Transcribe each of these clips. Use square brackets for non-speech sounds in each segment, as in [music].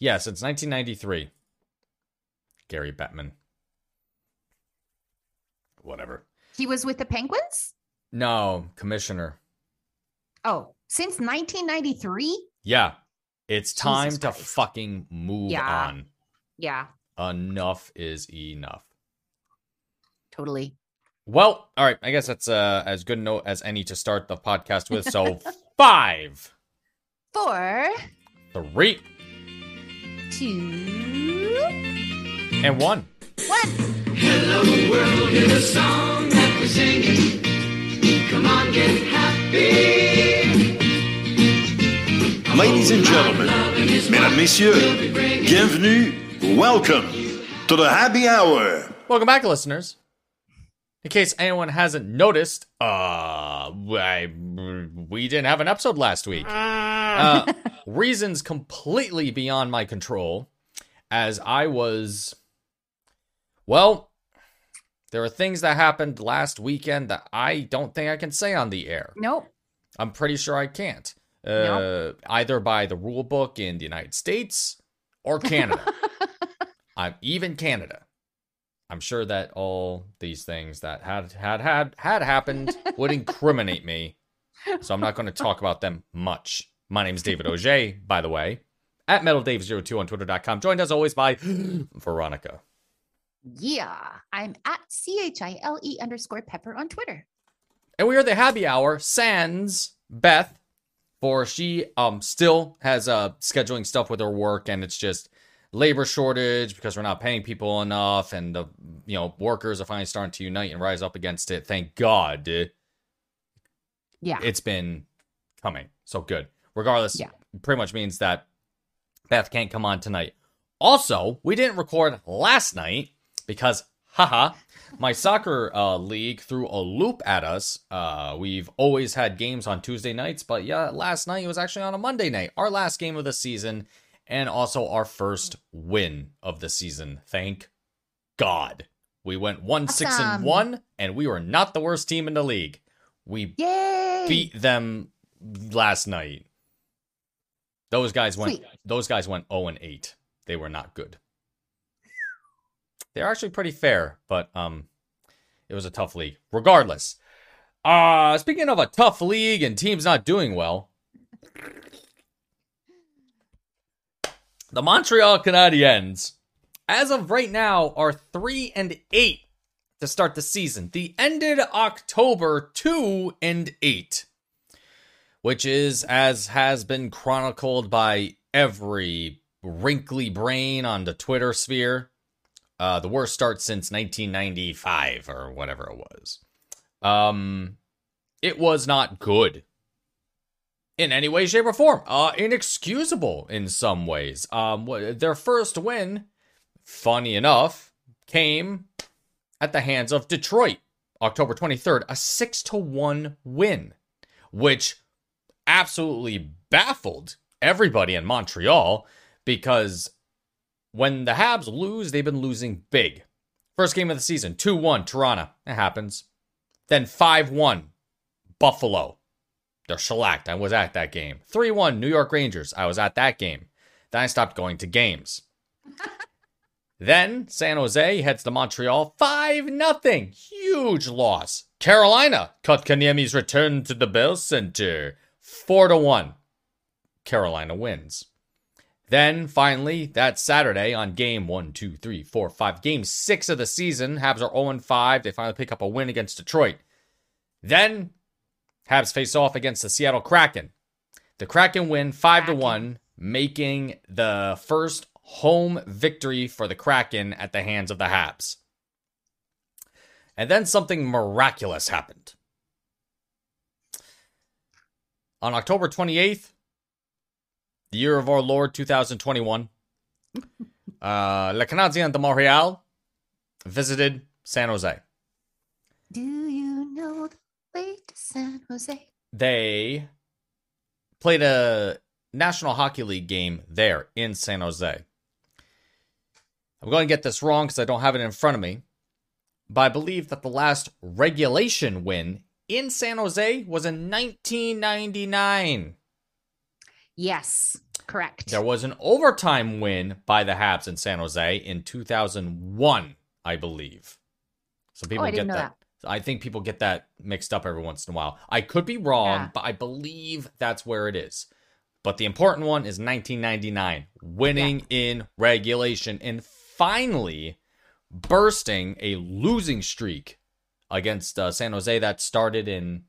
Yeah, since 1993. Gary Bettman. Whatever. He was with the Penguins? No, commissioner. Oh, since 1993? Yeah. It's time Jesus to Christ. fucking move Yeah. on. Yeah, Enough is enough. totally. Well, all right. I guess that's uh, as good a note as any to start the podcast with. So, [laughs] five, Four, three, two, and one. one. Hello world is a song that we're singing. Come on, get happy. Ladies and gentlemen, mesdames, messieurs, bienvenue, welcome to the happy hour. Welcome back, listeners. In case anyone hasn't noticed, uh, I, we didn't have an episode last week. Uh, reasons completely beyond my control, as I was, well, there are things that happened last weekend that I don't think I can say on the air. Nope. I'm pretty sure I can't. Uh, Nope. Either by the rule book in the United States or Canada. [laughs] I'm even Canada. I'm sure that all these things that had had had had happened would incriminate me. So I'm not going to talk about them much. My name is David Auger, by the way, at MetalDave02 on Twitter.com. Joined as always by [gasps] Veronica. Yeah, I'm at C H I L E underscore pepper on Twitter. And we are the happy hour, sans Beth, for she um still has uh scheduling stuff with her work and it's just labor shortage because we're not paying people enough and the you know workers are finally starting to unite and rise up against it. Thank God. Yeah. It's been coming. So good. Regardless, Yeah. pretty much means that Beth can't come on tonight. Also, we didn't record last night because, haha, my soccer uh, league threw a loop at us. Uh, we've always had games on Tuesday nights, but yeah, last night it was actually on a Monday night. Our last game of the season, and also our first win of the season. Thank God. We went one six and one, and we were not the worst team in the league. We Yay. beat them last night. Those guys went Sweet. those guys went 0 and 8. They were not good. They're actually pretty fair, but um it was a tough league. Regardless. Uh speaking of a tough league and teams not doing well. The Montreal Canadiens as of right now are 3 and 8 to start the season. The ended October 2 and 8, which is, as has been chronicled by every wrinkly brain on the Twitter sphere, uh, the worst start since 1995 or whatever it was. Um, it was not good in any way, shape, or form. Uh, inexcusable in some ways. Um, their first win, funny enough, came at the hands of Detroit, October 23rd, a 6 to 1 win, which absolutely baffled everybody in Montreal because when the Habs lose, they've been losing big. First game of the season, 2 1, Toronto. It happens. Then 5 1, Buffalo. They're shellacked. I was at that game. 3 1, New York Rangers. I was at that game. Then I stopped going to games. [laughs] Then San Jose heads to Montreal, 5 nothing. Huge loss. Carolina, cut Kotkaniemi's return to the Bell Center, 4 to 1. Carolina wins. Then finally, that Saturday on game one, two, three, four, five, game six of the season, Habs are 0 5. They finally pick up a win against Detroit. Then Habs face off against the Seattle Kraken. The Kraken win 5 to 1, making the first home victory for the Kraken at the hands of the Habs. And then something miraculous happened. On October 28th, the year of our Lord 2021, [laughs] uh, Le Canadien de Montréal visited San Jose. Do San Jose? They played a National Hockey League game there in San Jose. I'm going to get this wrong because I don't have it in front of me, but I believe that the last regulation win in San Jose was in 1999. Yes. correct. There was an overtime win by the Habs in San Jose in 2001, I believe. So oh, people Oh, get know that. I think people get that mixed up every once in a while. I could be wrong, Yeah. but I believe that's where it is. But the important one is 1999, winning in regulation and finally bursting a losing streak against uh, San Jose that started in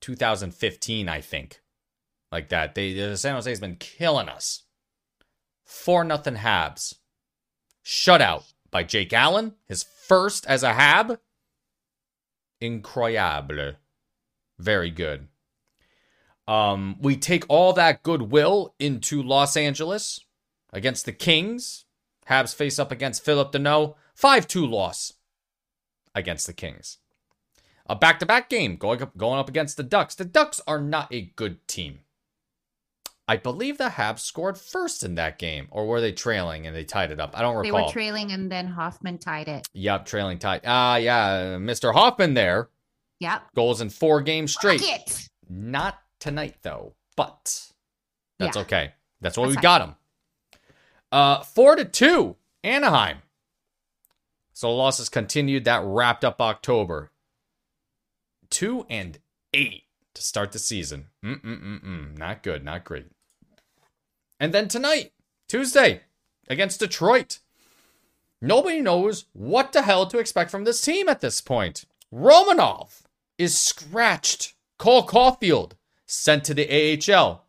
2015, I think. Like that. They uh, San Jose's been killing us. 4 nothing Habs. Shutout by Jake Allen, his first as a Hab. Incroyable. Very good. Um, we take all that goodwill into Los Angeles against the Kings. Habs face up against Phillip Danault. 5 2 loss against the Kings. A back to back game going up, going up against the Ducks. The Ducks are not a good team. I believe the Habs scored first in that game, or were they trailing and they tied it up? I don't recall. they were trailing and then Hoffman tied it. Yep, trailing tied. Ah, yeah, Mr. Hoffman there. Yep. Goals in four games straight. Rocket! Not tonight though, but that's Yeah. okay. That's why we fine. got him. Uh, four to two, Anaheim. So losses continued. That wrapped up October. Two and eight to start the season. Mm mm mm mm. Not good. Not great. And then tonight, Tuesday, against Detroit. Nobody knows what the hell to expect from this team at this point. Romanov is scratched. Cole Caufield sent to the AHL.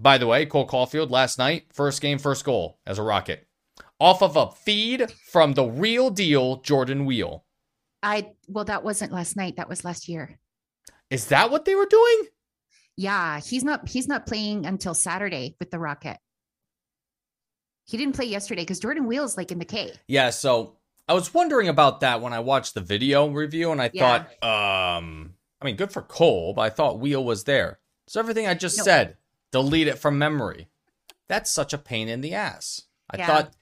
By the way, Cole Caufield last night, first game, first goal as a Rocket. Off of a feed from the real deal Jordan Weal. I well, that wasn't last night. That was last year. Is that what they were doing? Yeah, he's not he's not playing until Saturday with the Rocket. He didn't play yesterday because Jordan Weal's like in the K. Yeah, so I was wondering about that when I watched the video review and I Yeah. thought, um, I mean, good for Cole, but I thought Weal was there. So everything I just No. said, delete it from memory. That's such a pain in the ass. I Yeah. thought,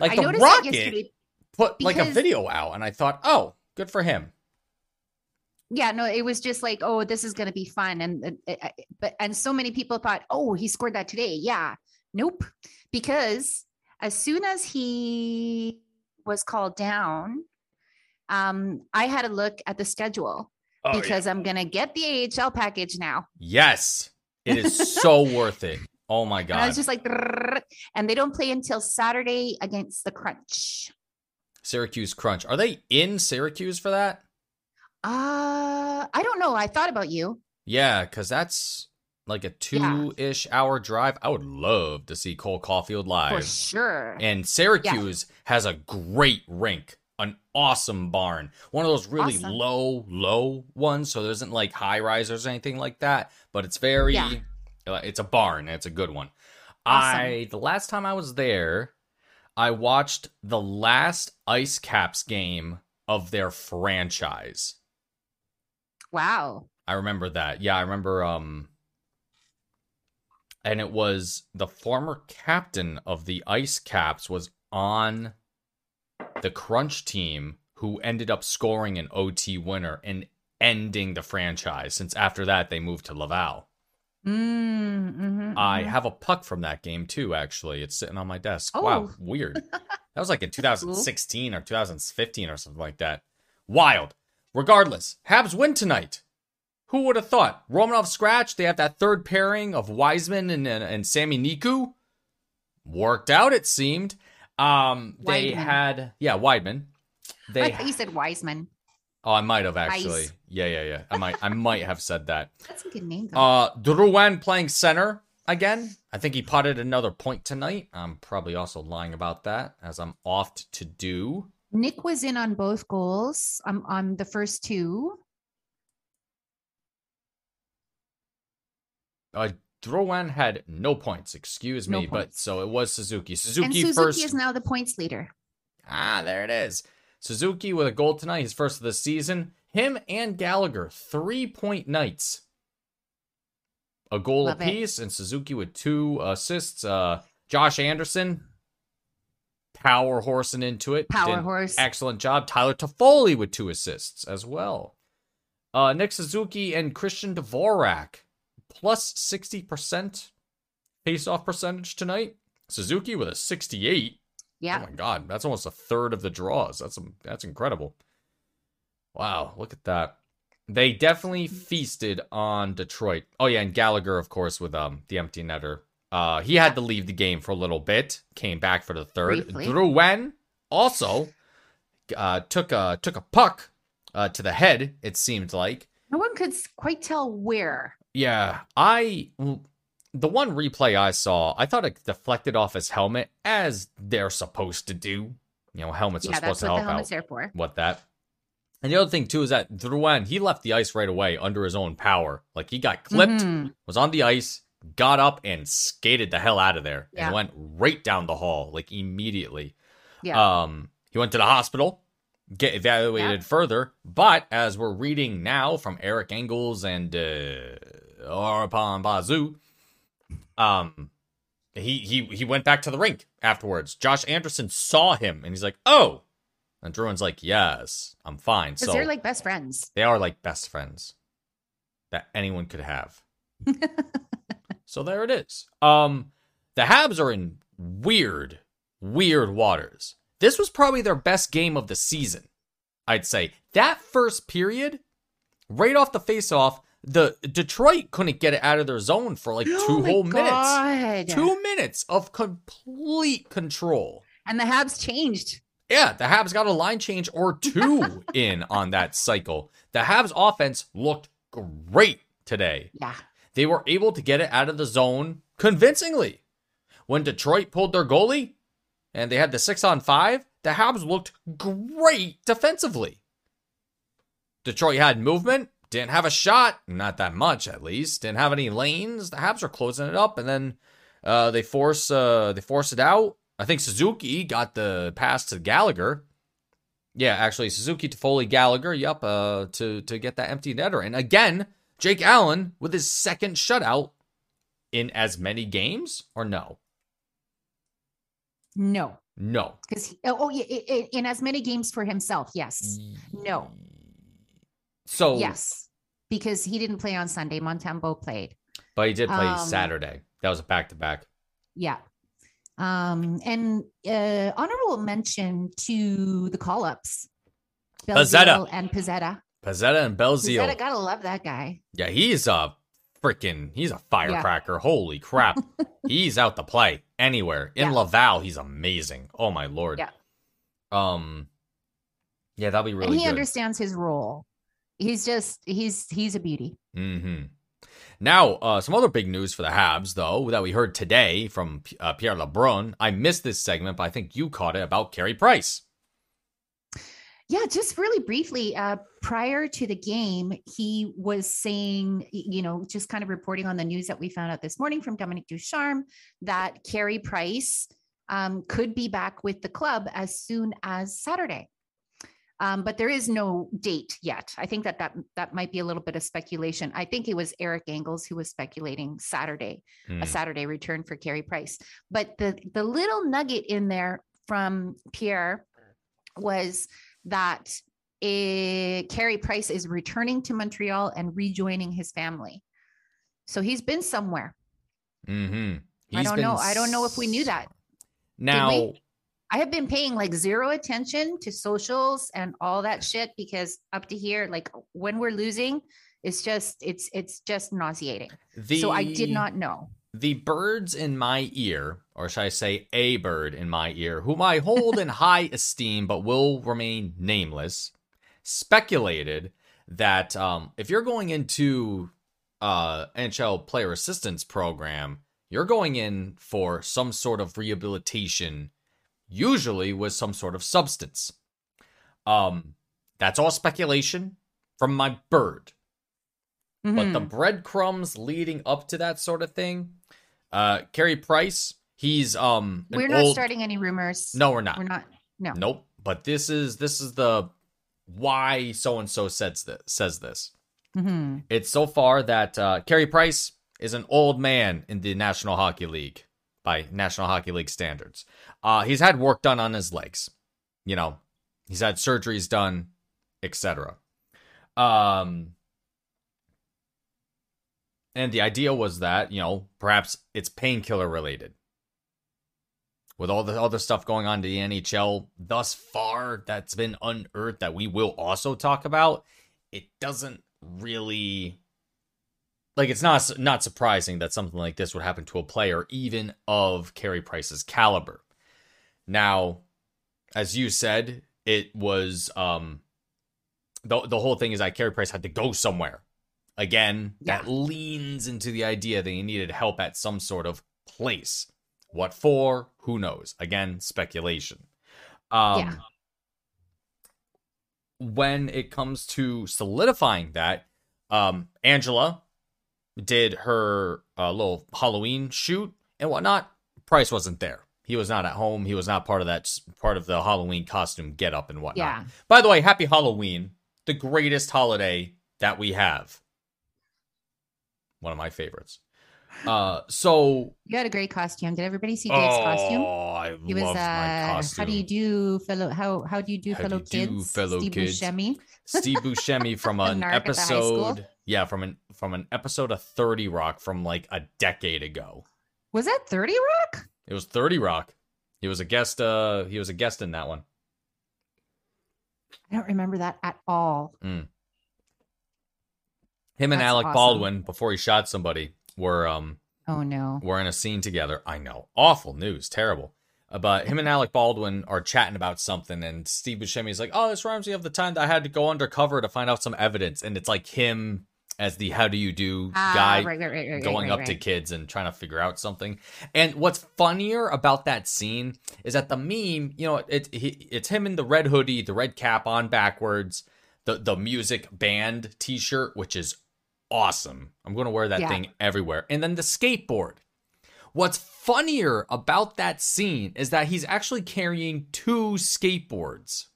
like I the Rocket put like a video out, and I thought, oh, good for him. Yeah, no, it was just like, oh, this is gonna be fun, and uh, uh, uh, but and so many people thought, oh, he scored that today. Yeah, nope, because as soon as he was called down, um, I had a look at the schedule Oh, because I'm gonna get the AHL package now. Yes, it is [laughs] so worth it. Oh my And I was just like, and they don't play until Saturday against the Crunch. Syracuse Crunch. Are they in Syracuse for that? Uh, I don't know. I thought about you. Yeah, because that's like a two-ish hour drive. I would love to see Cole Caufield live For sure. And Syracuse has a great rink, an awesome barn, one of those really Awesome. low, low ones. So there isn't like high risers or anything like that, but it's very, Yeah. uh, it's a barn. It's a good one. Awesome. I the last time I was there, I watched the last Ice Caps game of their franchise. Wow. I remember that. Yeah, I remember um and it was the former captain of the Ice Caps was on the Crunch team who ended up scoring an OT winner and ending the franchise since after that they moved to Laval. Mm, mhm, I mhm. have a puck from that game too actually. It's sitting on my desk. Wow, Oh. weird. [laughs] that was like in 2016 or 2015 or something like that. Wild. Regardless, Habs win tonight. Who would have thought? Romanov scratch. They have that third pairing of Wiseman and and, and Sami Niku. Worked out, it seemed. Um, they Wideman. had yeah, Wideman. They I thought you said Wiseman. oh, I might have actually. Wise. Yeah, yeah, yeah. I might I might have said that. [laughs] That's a good name. Though. Uh, Drouin playing center again. I think he potted another point tonight. I'm probably also lying about that, as I'm oft to do. Nick was in on both goals. Um, on the first two. Uh, Drouin had no points. Excuse No me, but so it was Suzuki. and Suzuki Suzuki first. is now the points leader. ah, there it is. Suzuki with a goal tonight, his first of the season. Him and Gallagher, three point nights. A goal Love it. apiece, and Suzuki with two assists. Uh, Josh Anderson, power horsing into it. Power Did horse. Excellent job. Tyler Toffoli with two assists as well. Uh, Nick Suzuki and Christian Dvorak plus 60%, face-off percentage tonight. Suzuki with a 68. Yeah. Oh my god, that's almost a third of the draws. That's that's incredible. Wow, look at that. They definitely feasted on Detroit. Oh yeah, and Gallagher, of course, with um the empty netter. Uh, he had to leave the game for a little bit. Came back for the third. Briefly. Drouin also uh, took a took a puck uh, to the head. It seemed like. No one could quite tell where. Yeah, I the one replay I saw, I thought it deflected off his helmet as they're supposed to do. You know, helmets are supposed to help out. there for. What that? And the other thing too is that Drouin, he left the ice right away under his own power. Like he got clipped, Mhm. was on the ice, got up and skated the hell out of there Yeah. and went right down the hall like immediately. Yeah. Um, he went to the hospital, get evaluated further. But as we're reading now from Eric Engels and uh, Arpon Basu, um, he he he went back to the rink afterwards. Josh Anderson saw him and he's like, "Oh," and Drouin's like, "Yes, I'm fine." So they're like best friends. they are like best friends that anyone could have. [laughs] so there it is. Um, the Habs are in weird, weird waters. This was probably their best game of the season. I'd say that first period, right off the face-off, the Detroit couldn't get it out of their zone for like two Oh whole minutes. Two minutes of complete control. And the Habs changed. Yeah, the Habs got a line change or two [laughs] in on that cycle. The Habs offense looked great today. Yeah. They were able to get it out of the zone convincingly. When Detroit pulled their goalie and they had the six on five, the Habs looked great defensively. Detroit had movement, didn't have a shot, not that much at least, didn't have any lanes. The Habs are closing it up, and then uh, they force uh, they force it out. I think Suzuki got the pass to Gallagher. Yeah, actually, Suzuki to Foley Gallagher. Yep, uh, to to get that empty netter, and again, Jake Allen with his second shutout in as many games, or no, No. no. Because oh, oh yeah, in as many games for himself, yes. No. So Yes. Because he didn't play on Sunday. Montembeault played. but he did play Um, Saturday. That was a back to back. Yeah. Um, and uh honorable mention to the call-ups. Pezzetta. And Pezzetta. Pezzetta and Belzile. Pezzetta, gotta love that guy. Yeah, he's a freaking he's a firecracker. Holy crap. [laughs] he's out to play anywhere. In Yeah. Laval, he's amazing. Oh my lord. Yeah. Um Yeah, that'll be really and he good. understands his role. He's just he's he's a beauty. Mm-hmm. Now, uh, some other big news for the Habs, though, that we heard today from uh, Pierre LeBrun. I missed this segment, but I think you caught it about Carey Price. Yeah, just really briefly, uh, prior to the game, he was saying, you know, just kind of reporting on the news that we found out this morning from Dominic Ducharme that Carey Price um, could be back with the club as soon as Saturday. Um, but there is no date yet. I think that, that that might be a little bit of speculation. I think it was Eric Engels who was speculating Saturday Hmm. a Saturday return for Carey Price. But the the little nugget in there from Pierre was that eh, Carey Price is returning to Montreal and rejoining his family. So he's been somewhere. Mm-hmm. I don't know. I don't know if we knew that. Now. I have been paying like zero attention to socials and all that shit because up to here, like when we're losing, it's just it's it's just nauseating. the so I did not know. the birds in my ear, or should I say a bird in my ear, whom I hold in [laughs] high esteem but will remain nameless, speculated that um, if you're going into uh, NHL player assistance program, you're going in for some sort of rehabilitation, usually with some sort of substance. Um, that's all speculation from my bird but the Mhm. breadcrumbs leading up to that sort of thing. Uh, Carey Price, he's um, we're not old- starting any rumors. No, we're not. we're not. No. Nope. But this is this is the why so and so says this says this. Mhm. It's so far that uh, Carey Price is an old man in the National Hockey League by National Hockey League standards. Uh, he's had work done on his legs. You know, he's had surgeries done, etc. Um, and the idea was that you know perhaps it's painkiller related. With all the other stuff going on to the NHL thus far, that's been unearthed that we will also talk about. It doesn't really like it's not not surprising that something like this would happen to a player even of Carey Price's caliber. Now, as you said, it was um the the whole thing is that Carey Price had to go somewhere. Again, that leans into the idea that he needed help at some sort of place. What for? Who knows? Again, speculation. Um Yeah. when it comes to solidifying that, um Angela did her uh, little Halloween shoot and whatnot. Price wasn't there. He was not at home. He was not part of that part of the Halloween costume get up and whatnot. Yeah. By the way, happy Halloween, the greatest holiday that we have. One of my favorites. Uh, so You had a great costume. Did everybody see Dave's costume? Oh, I He was loved my uh costume. how do you do fellow how how do you do How do fellow you do, kids? fellow Steve kids? Buscemi. Steve Buscemi [laughs] from an narc at the high school. episode. Yeah, from an from an episode of 30 Rock from like a decade ago. Was that 30 Rock? It was 30 Rock. He was a guest uh he was a guest in that one. I don't remember that at all. Him and That's Alec awesome. Baldwin before he shot somebody were um Oh no. were in a scene together. I know. Awful news, terrible. Uh, But him and Alec Baldwin are chatting about something, and Steve Buscemi is like, "Oh, this reminds me of the time that I had to go undercover to find out some evidence." And it's like him as the "How do you do" Ah, guy right, right, right, going up to kids and trying to figure out something. And what's funnier about that scene is that the meme, you know, it, he, it's him in the red hoodie, the red cap on backwards, the the music band T-shirt, which is awesome. I'm going to wear that Yeah. thing everywhere. And then the skateboard. What's funnier about that scene is that he's actually carrying two skateboards,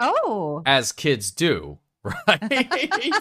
Oh. as kids do, [laughs] right?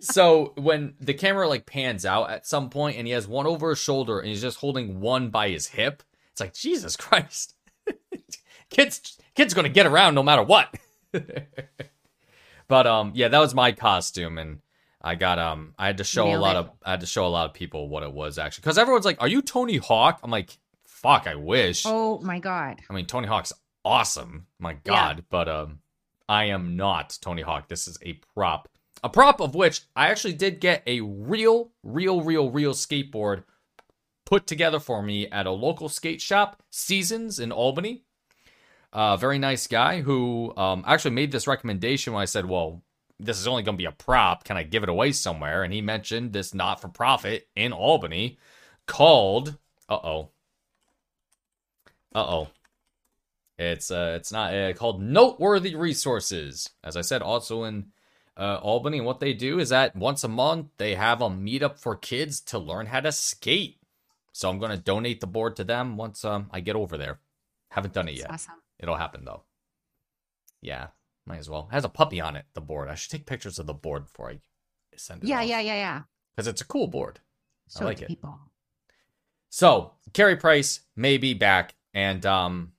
so when the camera like pans out at some point and he has one over his shoulder and he's just holding one by his hip, it's like Jesus Christ. [laughs] kids kids gonna get around no matter what. [laughs] but um yeah, that was my costume and I got um I had to show a lot it. of I had to show a lot of people what it was actually because everyone's like, "Are you Tony Hawk?" I'm like, "Fuck, I wish." Oh my god. I mean, Tony Hawk's awesome, my god, but um, I am not Tony Hawk. This is a prop, a prop of which I actually did get a real, real, real, real skateboard put together for me at a local skate shop, Seasons in Albany. A very nice guy who um, actually made this recommendation when I said, "Well, this is only going to be a prop. Can I give it away somewhere?" And he mentioned this not-for-profit in Albany called. Uh oh. Uh oh. It's uh, it's not uh, called Noteworthy Resources. As I said, also in uh, Albany, and what they do is that once a month they have a meetup for kids to learn how to skate. So I'm gonna donate the board to them once um I get over there. Haven't done it That's yet. awesome. It'll happen though. Yeah, might as well. It has a puppy on it. The board. I should take pictures of the board before I send it. Yeah, yeah, yeah, yeah. Because it's a cool board. Show like it. people. So Carey Price may be back, and um,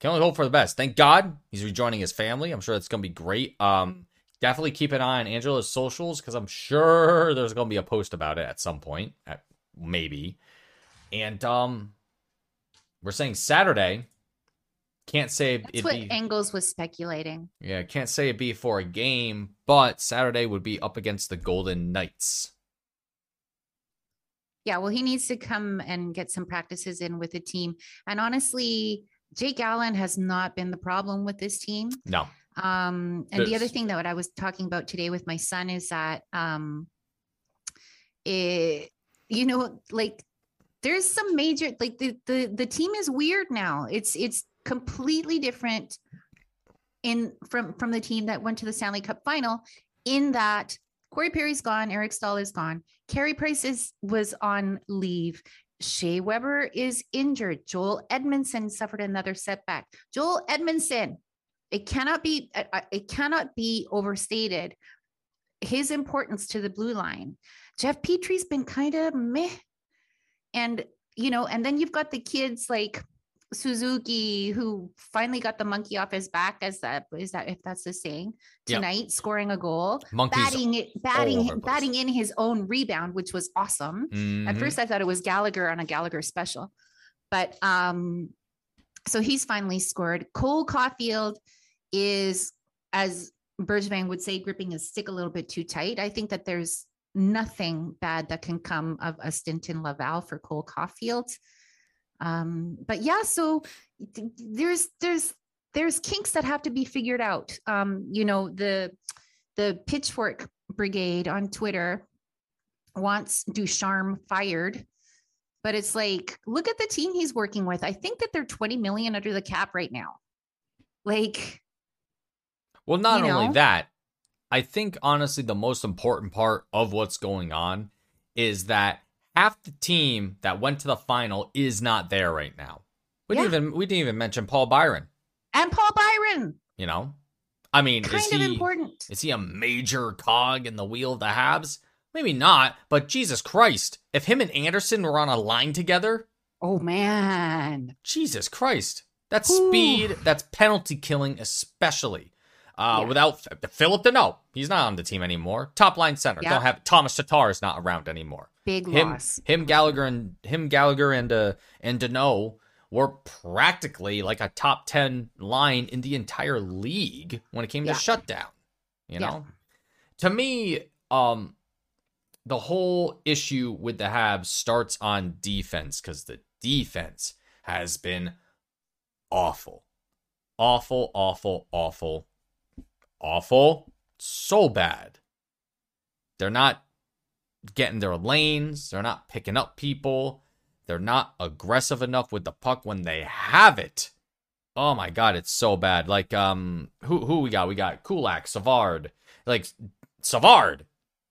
can only hope for the best. Thank God he's rejoining his family. I'm sure that's gonna be great. Um, definitely keep an eye on Angela's socials because I'm sure there's gonna be a post about it at some point, at maybe. And um, we're saying Saturday. Can't say That's it'd what be Engels was speculating. yeah, can't say it'd be for a game, but Saturday would be up against the Golden Knights. Yeah, well, he needs to come and get some practices in with the team. And honestly, Jake Allen has not been the problem with this team. No, Um, and the other thing that I was talking about today with my son is that, um, it, you know, like there's some major, like the, the, the team is weird now. It's, it's completely different in from, from the team that went to the Stanley Cup final in that Corey Perry's gone, Eric Staal is gone, Carey Price is, was on leave. Shea Weber is injured. Joel Edmondson suffered another setback. Joel Edmondson, it cannot be uh, uh, it cannot be overstated his importance to the blue line. Jeff Petry's been kind of meh, and you know, and then you've got the kids like Suzuki, who finally got the monkey off his back, as that is that if that's the saying, Yep. tonight scoring a goal, Monkeys. batting it, batting, batting in his own rebound, which was awesome. At Mhm. first, I thought it was Gallagher on a Gallagher special, but um, so he's finally scored. Cole Caufield is, as Bergevin would say, gripping his stick a little bit too tight. I think that there's nothing bad that can come of a stint in Laval for Cole Caufield. Um, but yeah, so there's there's there's kinks that have to be figured out. Um, you know, the the pitchfork brigade on Twitter wants Ducharme fired. But it's like, look at the team he's working with. I think that they're 20 million under the cap right now. Like, Well, not you only that, I think honestly the most important part of what's going on is that half the team that went to the final is not there right now. We didn't even we didn't even mention Paul Byron. and Paul Byron, You know, I mean, kind is of he important. is he a major cog in the wheel of the Habs? Maybe not, but Jesus Christ, if him and Anderson were on a line together, Oh man. Jesus Christ. That's Ooh. speed. That's penalty killing, especially. Uh, Yeah. Without Phillip Danault, he's not on the team anymore. Top line center. Yeah. Don't have Tomas Tatar is not around anymore. Big Him, loss. him Gallagher and him Gallagher and uh, and Danault were practically like a top ten line in the entire league when it came Yeah. to shutdown. You Yeah. know, to me, um, the whole issue with the Habs starts on defense because the defense has been awful, awful, awful, awful, awful, so bad. They're not getting their lanes. They're not picking up people. They're not aggressive enough with the puck when they have it. Oh my god, it's so bad. Like um who who we got? We got Kulak, Savard. Like Savard.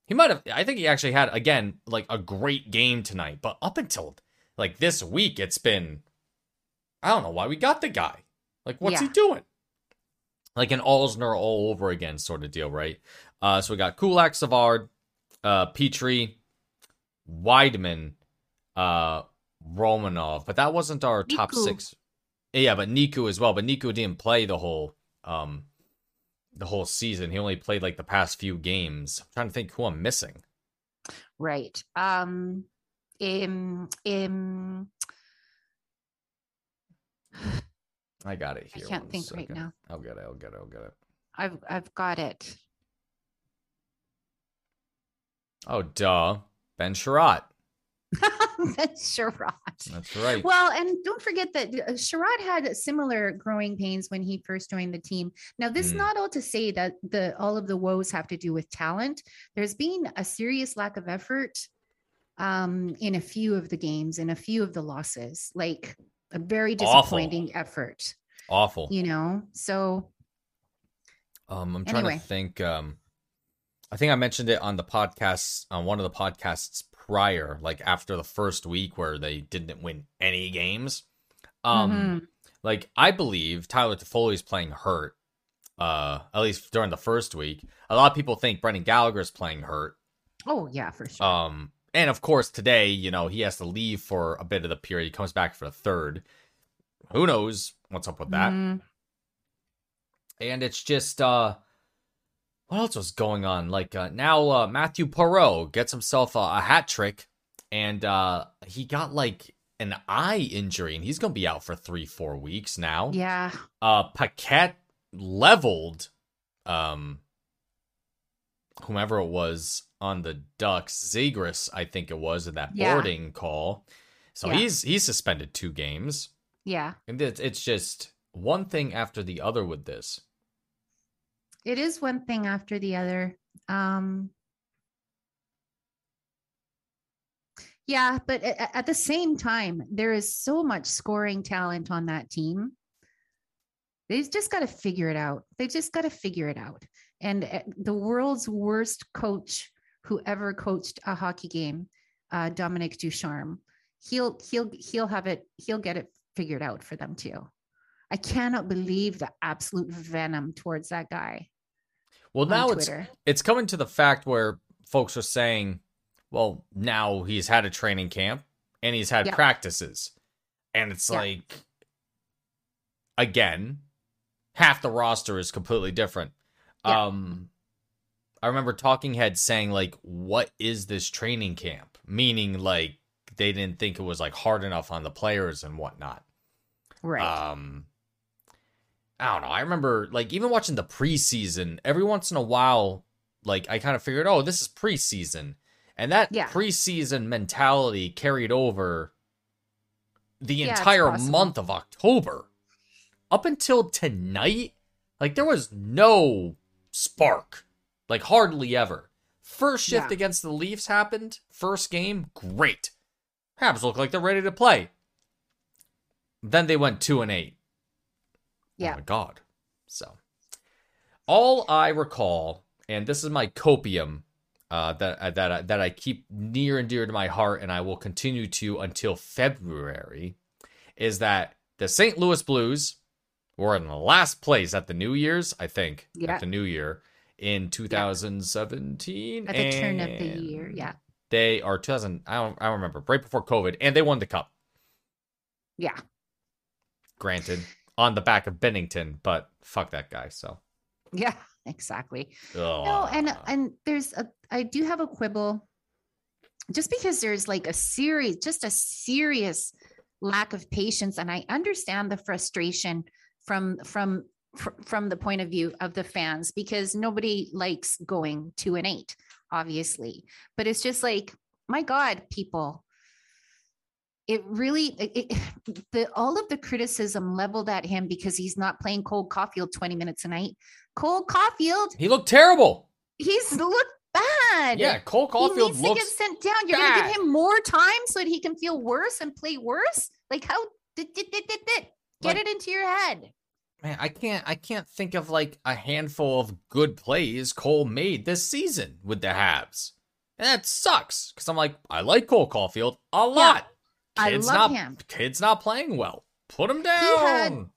He might have I think he actually had again like a great game tonight, but up until like this week it's been I don't know why we got the guy. Like what's he doing? Like an Alzner all over again sort of deal, right? Uh so we got Kulak, Savard, uh Petry, Wideman, uh Romanov, but that wasn't our top six. Yeah, but Niku as well. But Niku didn't play the whole um the whole season. He only played like the past few games. I'm trying to think who I'm missing. Right. Um, um, um, I got it here. I can't think right now. I'll get it. I'll get it. I'll get it. I've I've got it. Oh, duh. Ben Chiarot. [laughs] That's Chiarot. That's right. Well, and don't forget that uh, Chiarot had similar growing pains when he first joined the team. Now, this is Mm. not all to say that the all of the woes have to do with talent. There's been a serious lack of effort um, in a few of the games, in a few of the losses, like a very Awful. disappointing effort. Awful. You know, so Um, I'm trying Anyway. to think. Um, I think I mentioned it on the podcast on one of the podcasts prior, like after the first week where they didn't win any games. Um, mhm. like I believe Tyler Toffoli is playing hurt. Uh, at least during the first week, a lot of people think Brendan Gallagher is playing hurt. oh yeah, for sure. Um, and of course today, you know, he has to leave for a bit of the period. He comes back for the third. Who knows what's up with that? Mhm. and it's just uh what else was going on like uh, now uh, Mathieu Perreault gets himself a, a hat trick and uh he got like an eye injury and he's gonna be out for three four weeks now Yeah. uh paquette leveled um whomever it was on the ducks Zegras i think it was in that Yeah. boarding call so Yeah. he's he's suspended two games Yeah. and it's, it's just one thing after the other with this It is one thing after the other. Um, yeah, but at the same time, there is so much scoring talent on that team. They've just got to figure it out. They've just got to figure it out. And uh, the world's worst coach who ever coached a hockey game, uh, Dominic Ducharme, he'll he'll he'll have it. He'll get it figured out for them too. I cannot believe the absolute venom towards that guy. Well, now it's Twitter. it's coming to the fact where folks are saying, well, now he's had a training camp and he's had practices. And it's like again. Half the roster is completely different. Yeah. Um I remember Talking Head saying like what is this training camp? Meaning like they didn't think it was like hard enough on the players and whatnot. Right. Um, I don't know. I remember like even watching the preseason. Every once in a while, like I kind of figured, oh, this is preseason, and that Yeah. preseason mentality carried over the Yeah, entire month of October up until tonight. Like there was no spark, like hardly ever. First shift Yeah. against the Leafs happened. First game, great. Habs look like they're ready to play. Then they went two and eight. Yeah. Oh my god. So all I recall, and this is my copium uh, that uh, that that I keep near and dear to my heart, and I will continue to until February, is that the St. Louis Blues were in the last place at the New Year's, I think, Yeah. at the New Year in 2017. At the turn of the year. Yeah. They are 2000. I don't. I don't remember. Right before COVID, and they won the cup. Yeah. Granted, on the back of Binnington, but fuck that guy. So. Yeah. [laughs] Exactly. No, and and there's a I do have a quibble. Just because there's like a series, just a serious lack of patience, and I understand the frustration from from fr- from the point of view of the fans because nobody likes going to an eight, obviously. But it's just like, my God, people. It really, it, it- [sighs] the all of the criticism leveled at him because he's not playing Cole Caufield 20 minutes a night. Cole Caufield he looked terrible. he's looked bad. Yeah, Cole he Caufield needs to get sent down. You're gonna give him more time so that he can feel worse and play worse. Like how? Dit, dit, dit, dit. Get Like- it into your head. Man, I can't. I can't think of like a handful of good plays Cole made this season with the Habs, and that sucks because I'm like, I like Cole Caufield a lot. I Kid's love not, him. Kid's not playing well. Put him down.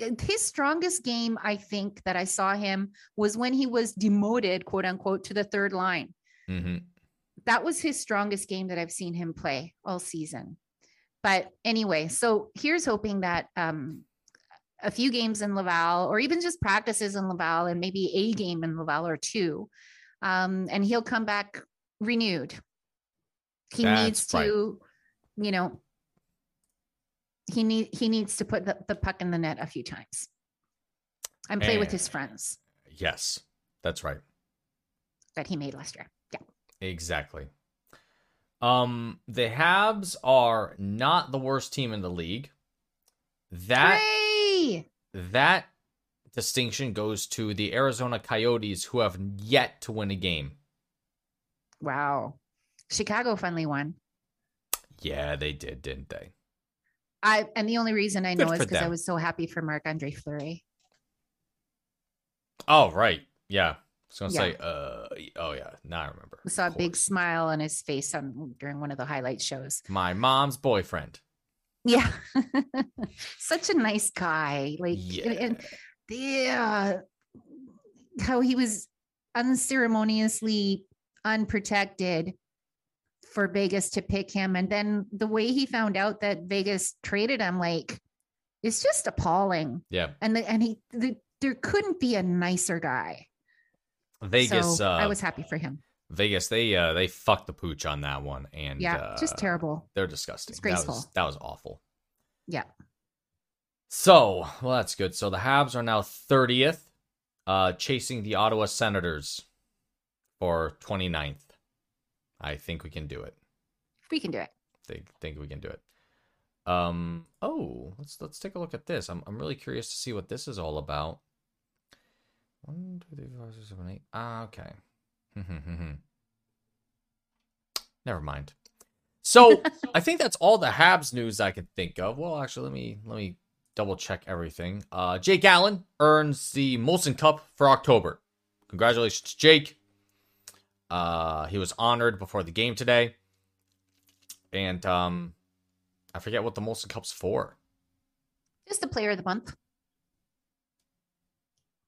Uh, His strongest game, I think, that I saw him was when he was demoted, quote unquote, to the third line. hmm that was his strongest game that I've seen him play all season. But anyway, so here's hoping that um, a few games in Laval, or even just practices in Laval, and maybe a game in Laval or two, um, and he'll come back renewed. He needs That's right. to, you know, he need he needs to put the, the puck in the net a few times and play with his friends Yes, that's right. that he made last year. Yeah. Exactly. Um, the Habs are not the worst team in the league. That Hooray! that distinction goes to the Arizona Coyotes, who have yet to win a game. Wow. Chicago finally won. Yeah, they did, didn't they? I and the only reason I Good know is because I was so happy for Marc Andre Fleury. Oh, right. Yeah. I was gonna Yeah. say, uh, oh yeah, now I remember. I saw a big smile on his face on during one of the highlight shows. My mom's boyfriend. Yeah. [laughs] Such a nice guy. Like Yeah. and, and yeah, how he was unceremoniously unprotected for Vegas to pick him. And then the way he found out that Vegas traded him, like, it's just appalling. Yeah. And the, and he the, there couldn't be a nicer guy. Vegas. so uh, I was happy for him. Vegas. They uh they fucked the pooch on that one, and Yeah, uh, just terrible. They're disgusting. Disgraceful. That was, that was awful. Yeah. So, well, that's good. So the Habs are now 30th, uh, chasing the Ottawa Senators for 29th. I think we can do it. We can do it. Think think we can do it. Um. Oh, let's let's take a look at this. I'm I'm really curious to see what this is all about. One, two, three, four, six, seven, eight. Ah, okay. [laughs] Never mind. So [laughs] I think that's all the Habs news I could think of. Well, actually, let me let me double check everything. Uh, Jake Allen earns the Molson Cup for October. Congratulations, Jake. Uh, he was honored before the game today, and um, I forget what the Molson Cup's for. Just the player of the month.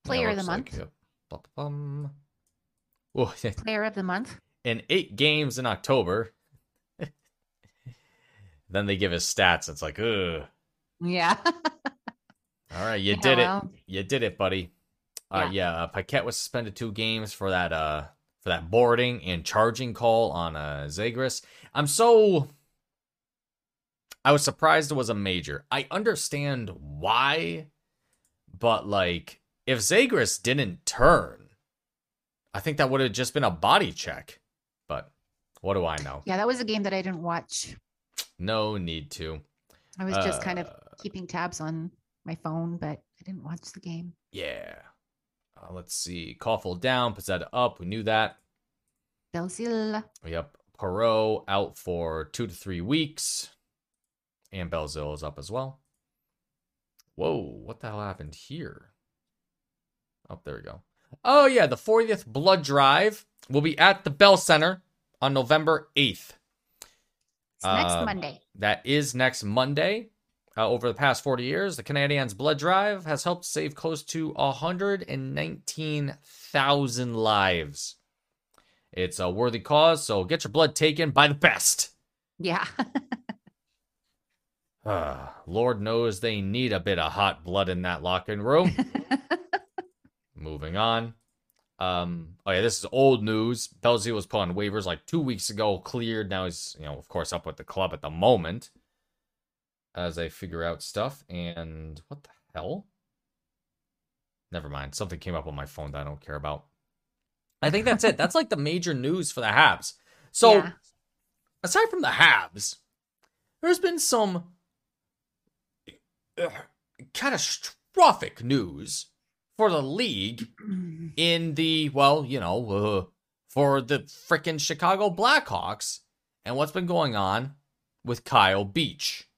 Player of the like month. it. Oh, [laughs] Player of the month. in eight games in October. [laughs] then they give his stats. It's like, ugh. Yeah. [laughs] All right, you Yeah, did it. well. You did it, buddy. Uh, Yeah. yeah, uh, Paquette was suspended two games for that uh for that boarding and charging call on uh Zegras. I'm so I was surprised it was a major. I understand why, but like if Zegras didn't turn, I think that would have just been a body check. But what do I know? Yeah, that was a game that I didn't watch. No need to. I was just kind of Uh, keeping tabs on my phone, but I didn't watch the game. Yeah. Uh, let's see. Caufield down, Pezzetta up. We knew that. Belzile. Yep. Perreault out for two to three weeks. And Belzile is up as well. Whoa, what the hell happened here? Oh, there we go. Oh, yeah, the 40th Blood Drive will be at the Bell Center on November 8th. It's next Monday. That is next Monday. Uh, over the past 40 years, the Canadiens' blood drive has helped save close to 119,000 lives. It's a worthy cause, so get your blood taken by the best. Yeah. Uh, [laughs] [sighs] Lord knows they need a bit of hot blood in that locker room. [laughs] Moving on. Um, oh yeah, this is old news. Belzile was put on waivers like two weeks ago, cleared. Now he's, you know, of course, up with the club at the moment as they figure out stuff. And what the hell? Never mind. Something came up on my phone that I don't care about. I think that's it. That's like the major news for the Habs. So, Yeah. aside from the Habs, there's been some uh, catastrophic news for the league in the well, you know, uh, for the frickin' Chicago Blackhawks and what's been going on with Kyle Beach.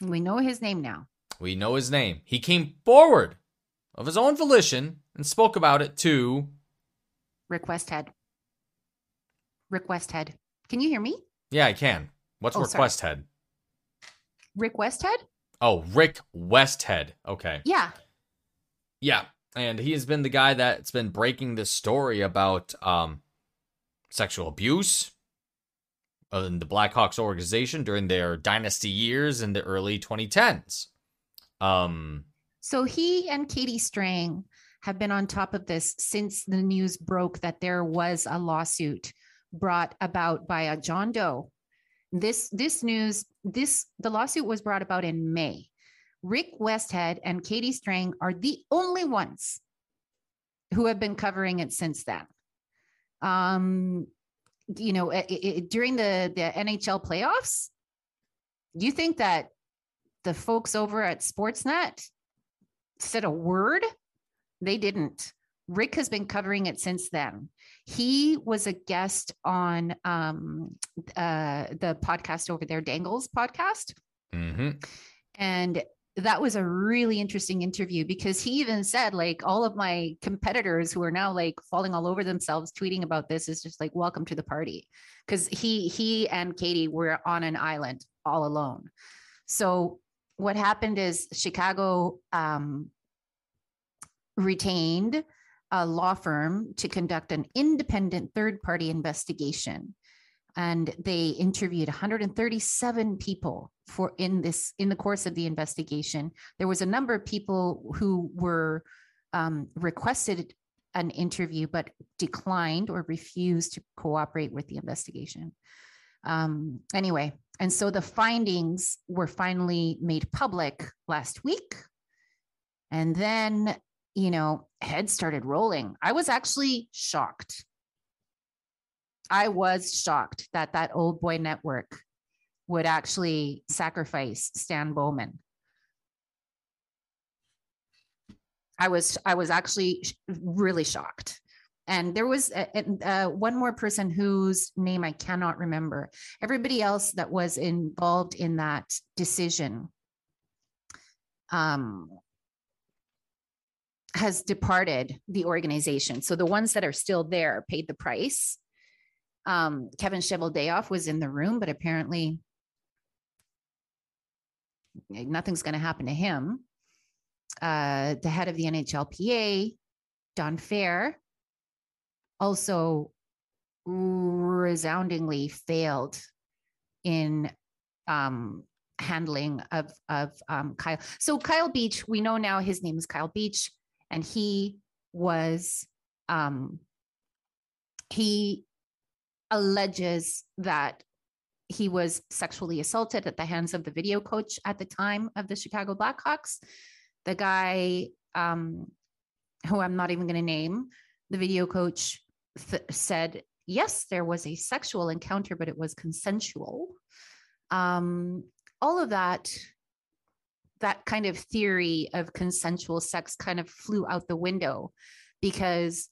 we know his name now. We know his name. He came forward of his own volition and spoke about it to Rick Westhead. Rick Westhead. Can you hear me? yeah, I can. What's Oh, sorry. request head? Rick Westhead? Oh, Rick Westhead. Okay. Yeah. Yeah, and he has been the guy that's been breaking this story about um, sexual abuse in the Blackhawks organization during their dynasty years in the early 2010s. Um, So he and Katie Strang have been on top of this since the news broke that there was a lawsuit brought about by a John Doe. This this news this the lawsuit was brought about in May. Rick Westhead and Katie Strang are the only ones who have been covering it since then. Um, you know, i- i- during the the NHL playoffs, you think that the folks over at Sportsnet said a word? They didn't. Rick has been covering it since then. He was a guest on um, uh, the podcast over there, Dangles podcast. mhm. And that was a really interesting interview because he even said, like, all of my competitors who are now like falling all over themselves tweeting about this is just like, welcome to the party. Because he he and Katie were on an island all alone. So what happened is Chicago um, retained a law firm to conduct an independent third party investigation and they interviewed 137 people for in this in the course of the investigation. There was a number of people who were um, requested an interview but declined or refused to cooperate with the investigation. Um, anyway and so the findings were finally made public last week. And then you know heads started rolling. I was actually shocked I was shocked that that old boy network would actually sacrifice Stan Bowman. I was I was actually really shocked. And there was uh, and, uh, one more person whose name I cannot remember. Everybody else that was involved in that decision um, has departed the organization. So the ones that are still there paid the price um, Kevin Cheveldayoff was in the room, but apparently nothing's going to happen to him. Uh, the head of the NHLPA, Don Fehr, also resoundingly failed in um, handling of of um, Kyle. So Kyle Beach, we know now his name is Kyle Beach, and he was um, he alleges that he was sexually assaulted at the hands of the video coach at the time of the Chicago Blackhawks. The guy um, who I'm not even going to name, the video coach th- said, yes, there was a sexual encounter, but it was consensual. Um, all of that, that kind of theory of consensual sex kind of flew out the window because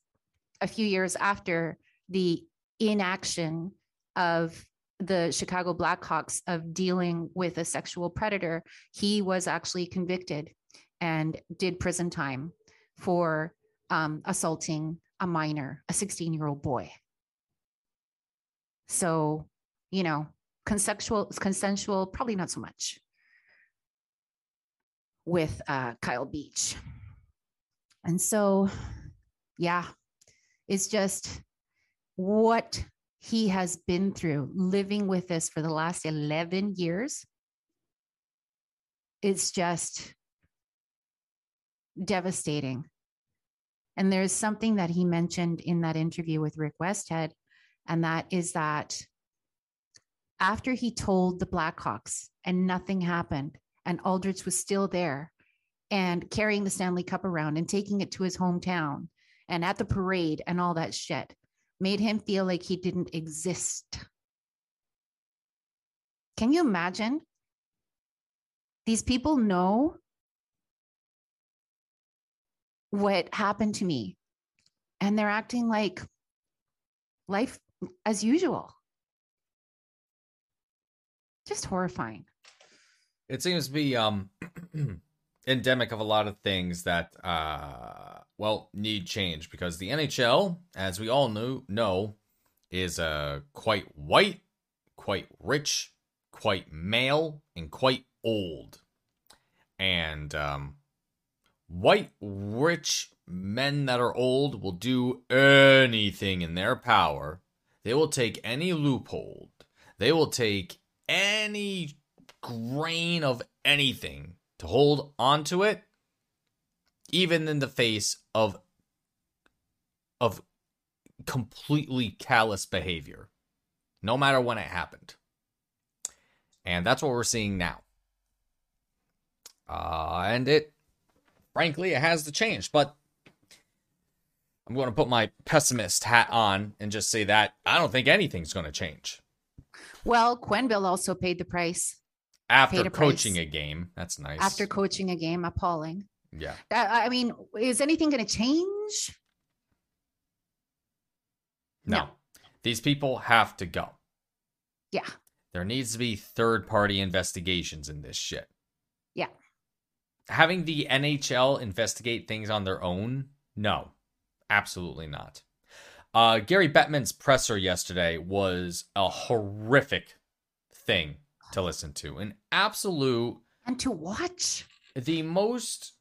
a few years after the inaction of the Chicago Blackhawks of dealing with a sexual predator, he was actually convicted and did prison time for um, assaulting a minor, a 16 year old boy. So, you know, consensual, consensual, probably not so much with uh, Kyle Beach. And so, yeah, it's just what he has been through living with this for the last 11 years. It's just devastating. And there's something that he mentioned in that interview with Rick Westhead, and that is that after he told the Blackhawks and nothing happened, and Aldrich was still there and carrying the Stanley Cup around and taking it to his hometown and at the parade and all that shit, made him feel like he didn't exist. Can you imagine? These people know what happened to me, and they're acting like life as usual. Just horrifying. It seems to be um [clears throat] endemic of a lot of things that uh well need change because the NHL, as we all knew know, is uh quite white, quite rich, quite male, and quite old. And um white rich men that are old will do anything in their power. They will take any loophole. They will take any grain of anything to hold onto it even in the face of of completely callous behavior no matter when it happened. And that's what we're seeing now. Uh, and it frankly it has to change but i'm going to put my pessimist hat on and just say that i don't think anything's going to change. Well, Quenneville also paid the price after coaching a game that's nice after coaching a game. Appalling. yeah That, I mean, is anything going to change? no. No. these people have to go Yeah. There needs to be third party investigations in this shit. Yeah. Having the NHL investigate things on their own? No, absolutely not. Uh, Gary Bettman's presser yesterday was a horrific thing to listen to. An absolute, And to watch. the most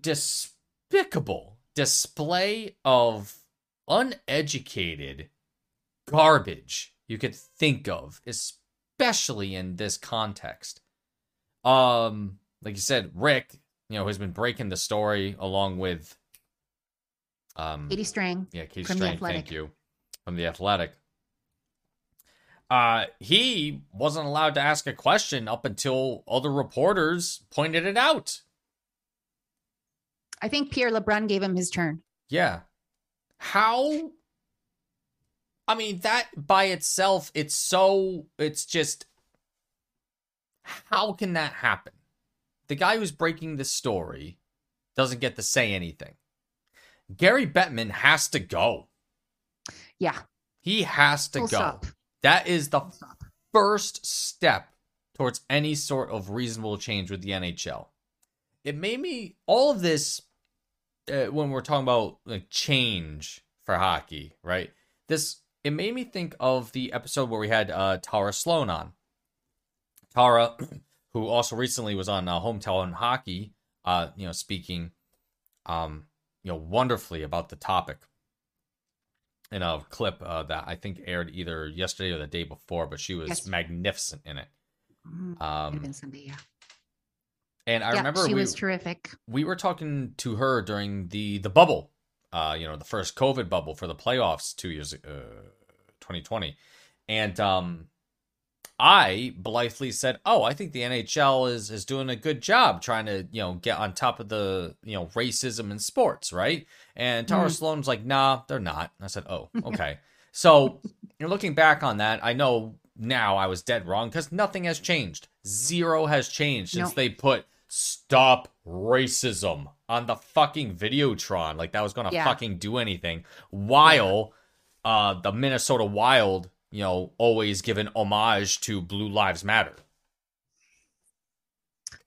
despicable display of uneducated garbage you could think of, especially in this context. Um, like you said, Rick, you know, has been breaking the story along with um Katie Strang. yeah, The Strang, thank you. From the athletic. Uh he wasn't allowed to ask a question up until other reporters pointed it out. I think Pierre LeBrun gave him his turn. Yeah. How I mean that by itself it's so it's just how can that happen? The guy who's breaking the story doesn't get to say anything. Gary Bettman has to go. Yeah. He has to Full go. stop. That is the first step towards any sort of reasonable change with the NHL. It made me all of this uh, when we're talking about like change for hockey, right? This it made me think of the episode where we had uh, Tara Slone on. Tara, [clears throat] who also recently was on uh, Hometown Hockey, uh, you know, speaking, um, you know, wonderfully about the topic in a clip uh, that I think aired either yesterday or the day before, but she was Yes. magnificent in it. Mm, Um, Sunday, yeah. and I yeah, remember she we, was terrific. we were talking to her during the the bubble, uh, you know, the first COVID bubble for the playoffs two years, uh, 2020, and um, I blithely said, "Oh, I think the NHL is is doing a good job trying to you know get on top of the you know racism in sports, right?" And Tara Mm. Slone was like, "Nah, they're not." And I said, "Oh, okay." so you're looking back on that, I know now I was dead wrong because nothing has changed. Zero has changed since No. they put stop racism on the fucking Videotron. Like that was gonna Yeah. fucking do anything. While uh the Minnesota Wild, you know, always give an homage to Blue Lives Matter.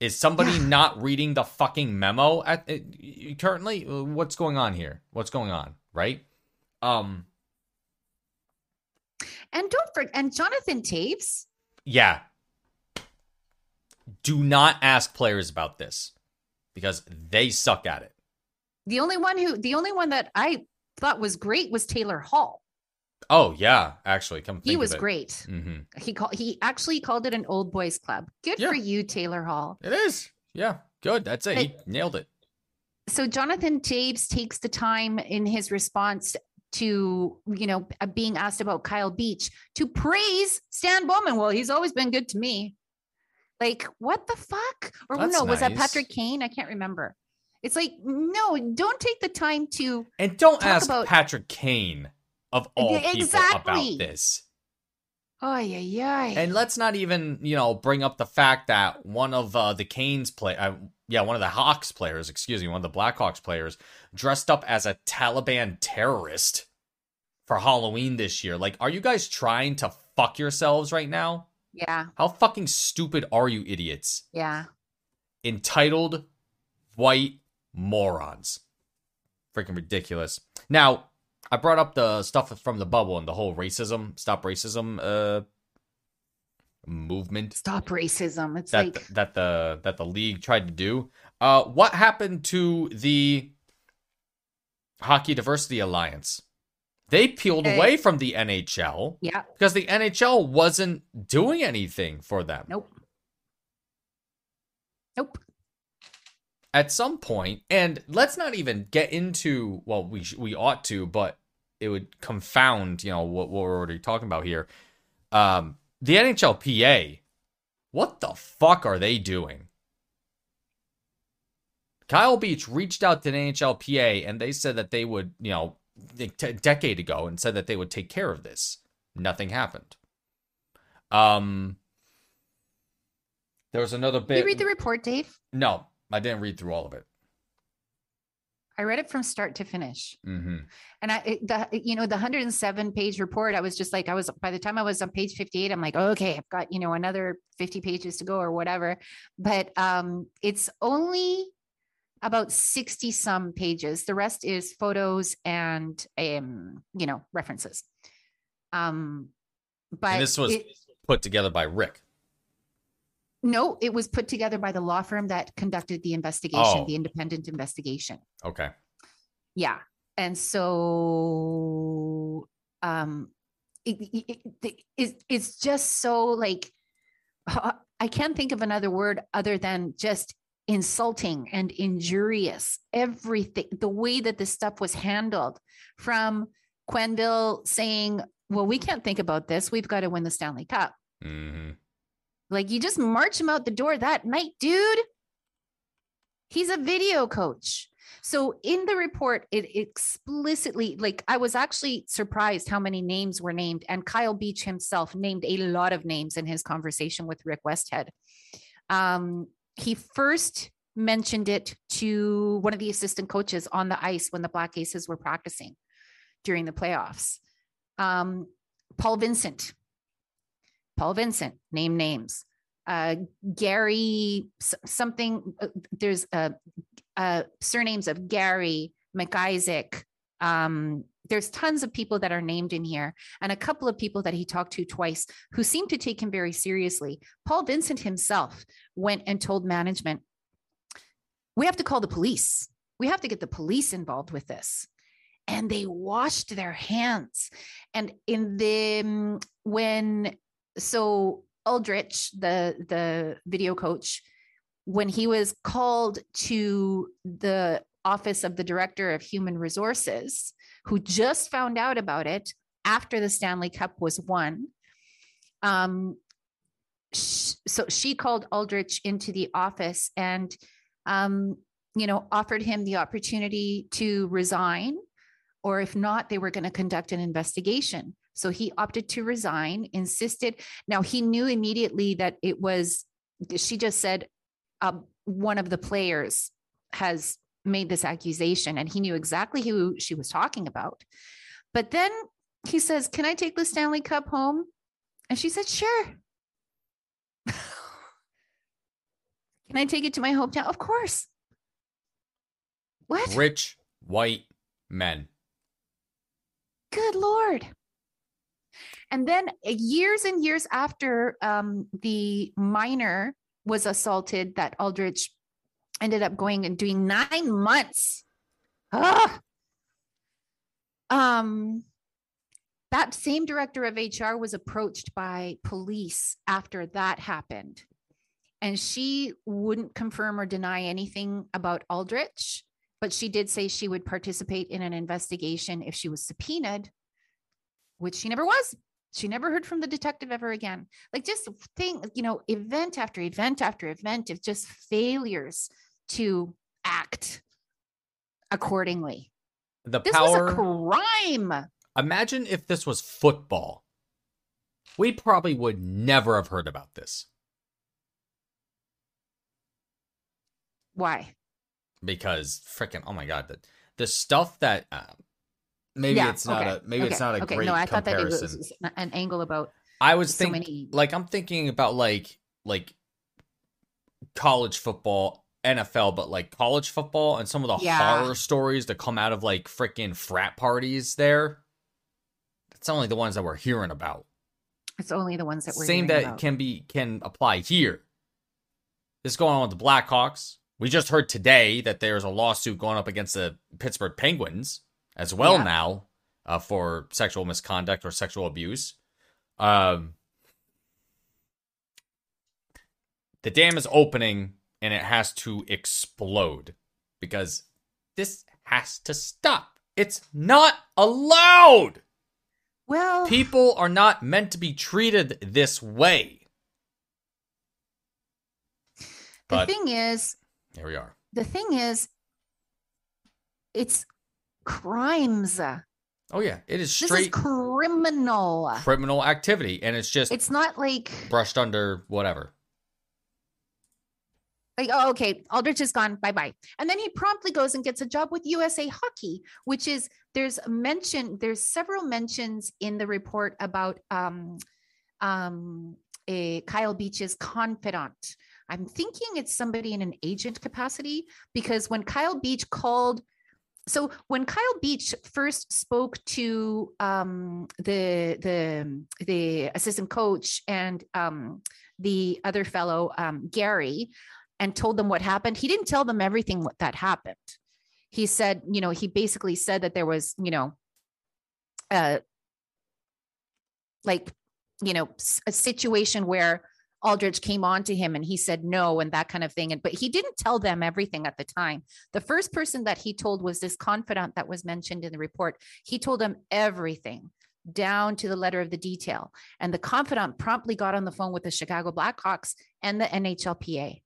Is somebody Yeah. not reading the fucking memo at uh, currently? What's going on here? What's going on? Right? Um. And don't forget, and Jonathan Toews. Yeah. Do not ask players about this because they suck at it. The only one who, the only one that I thought was great was Taylor Hall. Oh yeah, actually, come think He was great. hmm He called. He actually called it an old boys club. Good Yeah. for you, Taylor Hall. It is. Yeah, good. That's it. He nailed it. so Jonathan Toews takes the time in his response to you know uh, being asked about Kyle Beach to praise Stan Bowman. Well, he's always been good to me. Like what the fuck? Or That's no, was that. Patrick Kane? I can't remember. It's like no, don't take the time to. And don't ask about- Patrick Kane of all Yeah, people about this. Oh yeah, yeah. And let's not even, you know, bring up the fact that one of uh, the Canes play, uh, yeah, one of the Hawks players, excuse me, one of the Blackhawks players, dressed up as a Taliban terrorist for Halloween this year. Like, are you guys trying to fuck yourselves right now? Yeah, How fucking stupid are you, idiots? yeah. Entitled white morons. Freaking ridiculous. Now, I brought up the stuff from the bubble and the whole racism, stop racism, uh, movement Stop racism. It's that like that the that the league tried to do. Uh, what happened to the Hockey Diversity Alliance? They peeled Hey. away from the NHL yeah, because the NHL wasn't doing anything for them. nope, nope. At some point, and let's not even get into well, we sh- we ought to, but it would confound you know what, what we're already talking about here. Um, the NHLPA, what the fuck are they doing? Kyle Beach reached out to the NHLPA and they said that they would, you know, a t- decade ago and said that they would take care of this. Nothing happened. Um, there was another Did bit. you read the report, Dave? no, I didn't read through all of it. I read it from start to finish. Mm-hmm. And I, it- the, you know, the 107 page report, I was just like, I was, by the time I was on page 58, I'm like, okay, I've got, you know, another 50 pages to go or whatever. But um, it's only about 60 some pages. The rest is photos and, um, you know, references. Um, but And this was it- put together by Rick. No, it was put together by the law firm that conducted the investigation, Oh. the independent investigation. Okay. yeah and so um it, it, it- it- it's, it's just so like i can't think of another word other than just insulting and injurious everything the way that this stuff was handled from quenneville saying well we can't think about this we've got to win the stanley cup Mm-hmm. Like you just march him out the door that night, dude. He's a video coach. So in the report, it explicitly, like, I was actually surprised how many names were named. And Kyle Beach himself named a lot of names in his conversation with Rick Westhead. Um, he first mentioned it to one of the assistant coaches on the ice when the Black Aces were practicing during the playoffs. Um, Paul Vincent. Paul Vincent, name names. Uh, Gary, something, uh, there's uh, uh, surnames of Gary, McIsaac. Um, there's tons of people that are named in here, and a couple of people that he talked to twice who seem to take him very seriously. Paul Vincent himself went and told management, We have to call the police. We have to get the police involved with this. And they washed their hands. And in the, when, so Aldrich, the the video coach, when he was called to the office of the director of human resources, who just found out about it after the Stanley Cup was won. Um, sh- so she called Aldrich into the office and, um, you know, offered him the opportunity to resign, or if not, they were going to conduct an investigation. So he opted to resign, insisted. Now he knew immediately that it was, she just said, uh, one of the players has made this accusation and he knew exactly who she was talking about. But then he says, Can I take the Stanley Cup home? And she said, Sure. [laughs] Can I take it to my hometown? Of course. What? Rich white men. Good Lord. And then uh, years and years after um, the minor was assaulted, that Aldrich ended up going and doing nine months. Ah. Um, that same director of HR was approached by police after that happened. And she wouldn't confirm or deny anything about Aldrich, but she did say she would participate in an investigation if she was subpoenaed, which she never was. She never heard from the detective ever again. Like just thing, you know, event after event after event of just failures to act accordingly. The This power. was a crime. Imagine if this was football. We probably would never have heard about this Why? because freaking oh my god the the stuff that uh, maybe Yeah, it's not okay, a maybe it's not a okay. great No, I thought that it was an angle about I was so thinking many. like I'm thinking about like like college football, NFL, but like college football and some of the Yeah. horror stories that come out of like freaking frat parties there. It's only the ones that we're hearing about. It's only the ones that we're Same hearing that about. can be can apply here. This is going on with the Blackhawks. We just heard today that there's a lawsuit going up against the Pittsburgh Penguins as well Yeah. now uh, for sexual misconduct or sexual abuse. Um, the dam is opening and it has to explode because this has to stop. It's not allowed. well, People are not meant to be treated this way. the But thing is, here we are. the thing is, it's crimes. Oh yeah, it is This is straight criminal. criminal activity, and it's just It's not like brushed under whatever. like oh okay aldrich is gone bye bye and then he promptly goes and gets a job with usa hockey which is there's mention there's several mentions in the report about um um a kyle beach's confidant i'm thinking it's somebody in an agent capacity because when kyle beach called so when Kyle Beach first spoke to um, the the the assistant coach and um, the other fellow um, Gary, and told them what happened, he didn't tell them everything that happened. He said, you know, he basically said that there was, you know, uh, like, you know, a situation where Aldrich came on to him and he said no and that kind of thing. And but he didn't tell them everything at the time. The first person that he told was this confidant that was mentioned in the report. He told him everything down to the letter of the detail. And the confidant promptly got on the phone with the Chicago Blackhawks and the NHLPA.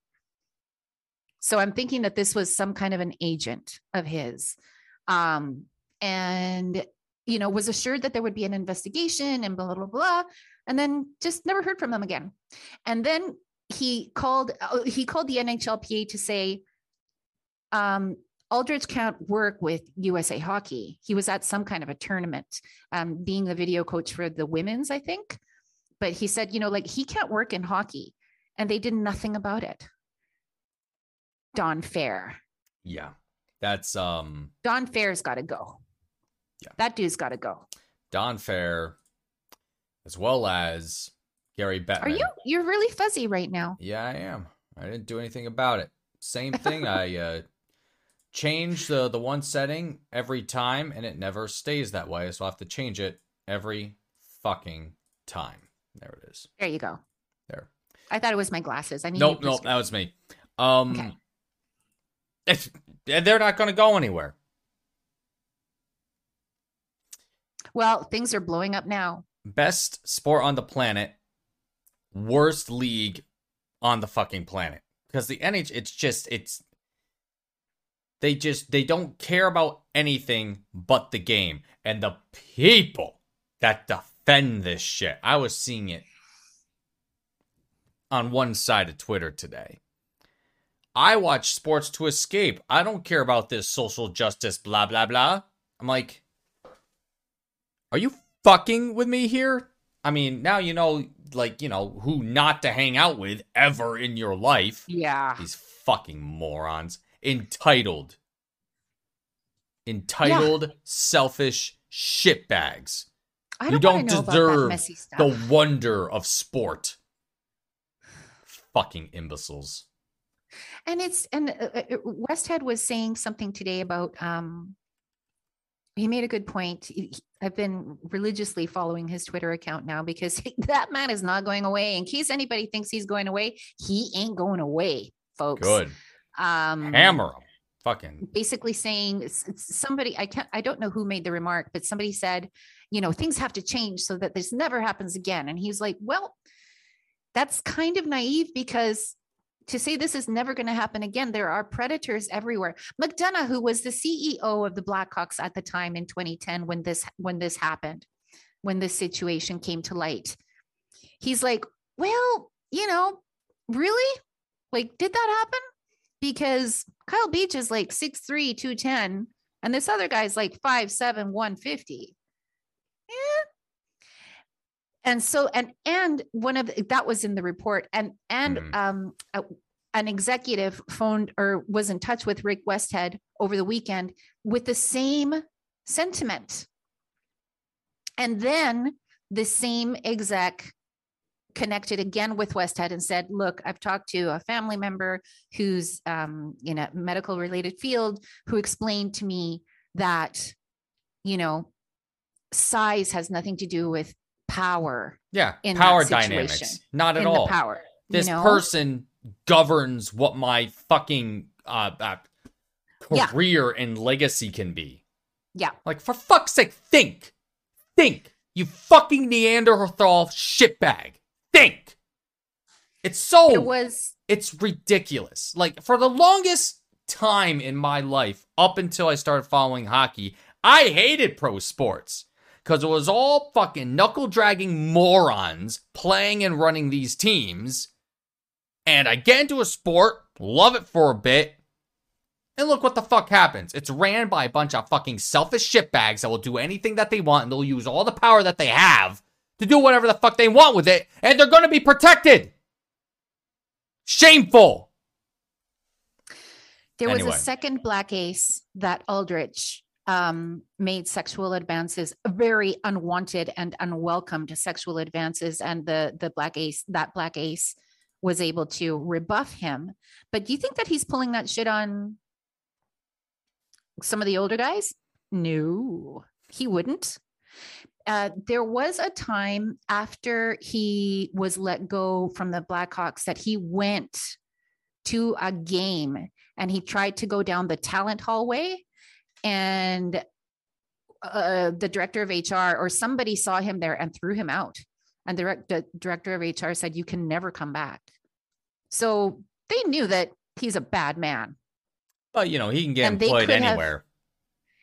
So I'm thinking that this was some kind of an agent of his. Um, and you know, was assured that there would be an investigation and blah blah blah, and then just never heard from them again. And then he called uh, he called the NHLPA to say, um, Aldrich can't work with USA Hockey. He was at some kind of a tournament, um, being the video coach for the women's, I think. But he said, you know, like he can't work in hockey, and they did nothing about it. Don Fehr. Yeah, that's um Don Fehr's got to go. Yeah. That dude's got to go. Don Fehr, as well as Gary Bettman. Are you? You're really fuzzy right now. Yeah, I am. I didn't do anything about it. Same [laughs] thing. I uh, change the the one setting every time, and it never stays that way. So I have to change it every fucking time. There it is. There you go. There I thought it was my glasses. I need Nope, nope, that was me. Um, Okay. it's, they're not going to go anywhere. Well, things are blowing up now. Best sport on the planet, worst league on the fucking planet. Because the NH, it's just, it's, they just, they don't care about anything but the game. And the people that defend this shit, I was seeing it on one side of Twitter today. I watch sports to escape. I don't care about this social justice, blah, blah, blah. I'm like, are you fucking with me here? I mean, now you know, like, you know, who not to hang out with ever in your life. Yeah. These fucking morons. Entitled. Entitled, selfish shitbags. I You don't, wanna don't know about that deserve messy stuff. The wonder of sport. Fucking imbeciles. and it's and uh, uh, Westhead was saying something today about um he made a good point. I've been religiously following his Twitter account now because [laughs] that man is not going away. In case anybody thinks he's going away, he ain't going away, folks. Good. Um Hammer 'em. Fucking. basically saying somebody I can't I don't know who made the remark, but somebody said, you know, things have to change so that this never happens again. And he's like, well, that's kind of naive because to say this is never going to happen again, there are predators everywhere. McDonough, who was the CEO of the Blackhawks at the time in 2010 when this when this happened, when this situation came to light, he's like, well, you know, really? Like, did that happen? Because Kyle Beach is like 6'3, 210, and this other guy's like 5'7, 150. Yeah. And so, and and one of that was in the report, and and Mhm. um a- an executive phoned or was in touch with Rick Westhead over the weekend with the same sentiment. And then the same exec connected again with Westhead and said, look, I've talked to a family member who's um, in a medical related field who explained to me that, you know, size has nothing to do with power Yeah. in power dynamics. Not at in all. the power. you this know? person governs what my fucking uh, uh Yeah. career and legacy can be. Yeah. Like for fuck's sake, think, think, you fucking Neanderthal shitbag, think. It's so It was it's ridiculous. Like for the longest time in my life, up until I started following hockey, I hated pro sports because it was all fucking knuckle dragging morons playing and running these teams. And I get into a sport, love it for a bit, and look what the fuck happens. It's ran by a bunch of fucking selfish shitbags that will do anything that they want and they'll use all the power that they have to do whatever the fuck they want with it, and they're gonna be protected. Shameful. there was a second black ace that Aldrich um, made sexual advances, very unwanted and unwelcomed sexual advances, and the the black ace that black ace was able to rebuff him. But do you think that he's pulling that shit on some of the older guys? No, he wouldn't. Uh, there was a time after he was let go from the Blackhawks that he went to a game and he tried to go down the talent hallway and uh, the director of HR or somebody saw him there and threw him out. And the, the director of HR said, You can never come back. So they knew that he's a bad man. But you know, he can get And employed could have- anywhere.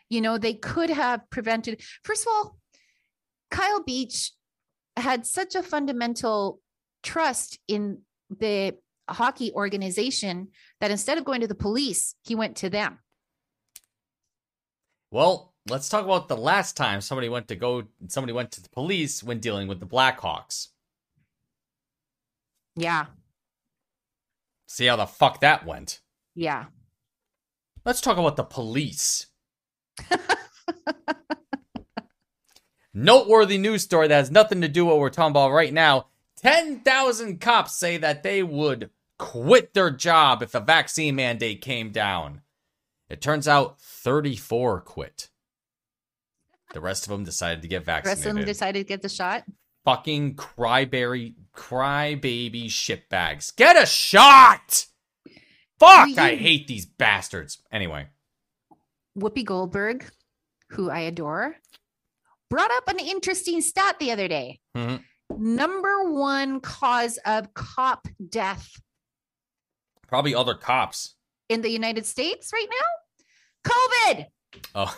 You know, they could have prevented. First of all, Kyle Beach had such a fundamental trust in the hockey organization that instead of going to the police, he went to them. Well, let's talk about the last time somebody went to go somebody went to the police when dealing with the Blackhawks. Yeah. See how the fuck that went. Yeah. Let's talk about the police. [laughs] Noteworthy news story that has nothing to do with what we're talking about right now. 10,000 cops say that they would quit their job if a vaccine mandate came down. It turns out 34 quit. The rest of them decided to get vaccinated. The rest of them decided to get the shot. fucking cryberry, crybaby shitbags. Get a shot! Fuck, Do I hate these bastards. Anyway, Whoopi Goldberg, who I adore, brought up an interesting stat the other day. Mhm. Number one cause of cop death probably other cops. in the United States right now? COVID. Oh.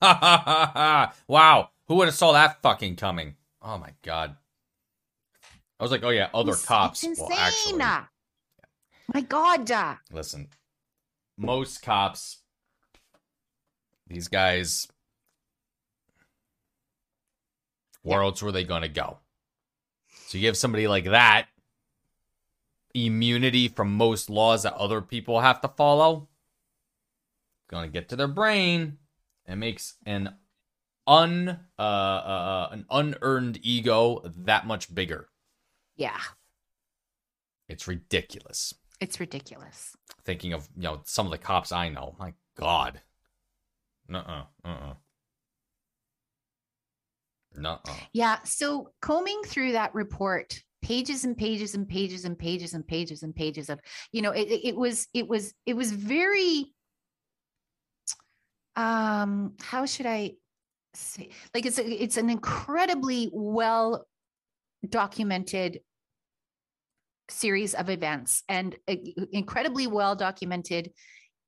[laughs] wow. Who would have saw that fucking coming? Oh my god. I was like, oh yeah, other It's- cops. It's Well, insane. actually, My God. listen. Most cops these guys where else were they gonna go? So you give somebody like that immunity from most laws that other people have to follow. Gonna get to their brain and makes an un uh, uh an unearned ego that much bigger. Yeah, It's ridiculous. it's ridiculous. Thinking of you know some of the cops I know. My God. Nuh-uh. Uh-uh. Nuh-uh. Yeah. So combing through that report, pages and pages and pages and pages and pages and pages of, you know, it it was, it was, it was very, um, how should I say, like it's, a, it's an incredibly well documented series of events and incredibly well documented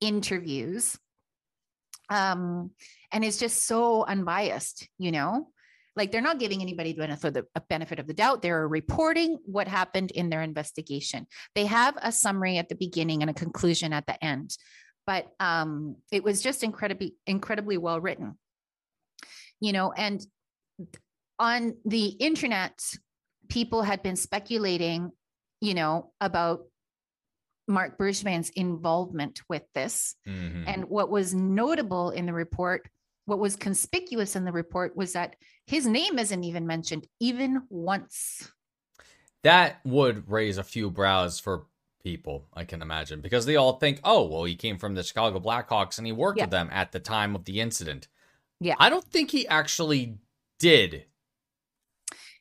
interviews um and it's just so unbiased you know? Like they're not giving anybody the benefit of the doubt. They're reporting what happened in their investigation. They have a summary at the beginning and a conclusion at the end but um it was just incredibly incredibly well written you know and on the internet people had been speculating you know about mark bergevin's involvement with this Mhm. and what was notable in the report, what was conspicuous in the report was that his name isn't even mentioned even once. that would raise a few brows for people, I can imagine, because they all think, oh, well, he came from the Chicago Blackhawks and he worked Yeah. with them at the time of the incident. Yeah. I don't think he actually did.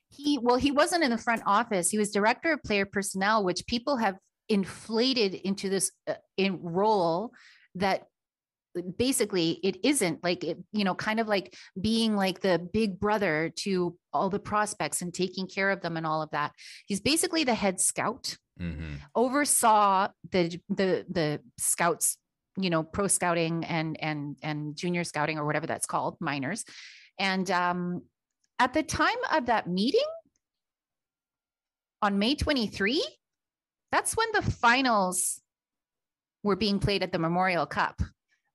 He well, he wasn't in the front office. He was director of player personnel, which people have inflated into this uh, in role that basically it isn't like it, you know, kind of like being like the big brother to all the prospects and taking care of them and all of that. He's basically the head scout. Hmm oversaw the the the scouts you know pro scouting and and and junior scouting or whatever that's called minors. And um at the time of that meeting on may 23 that's when the finals were being played at the memorial cup.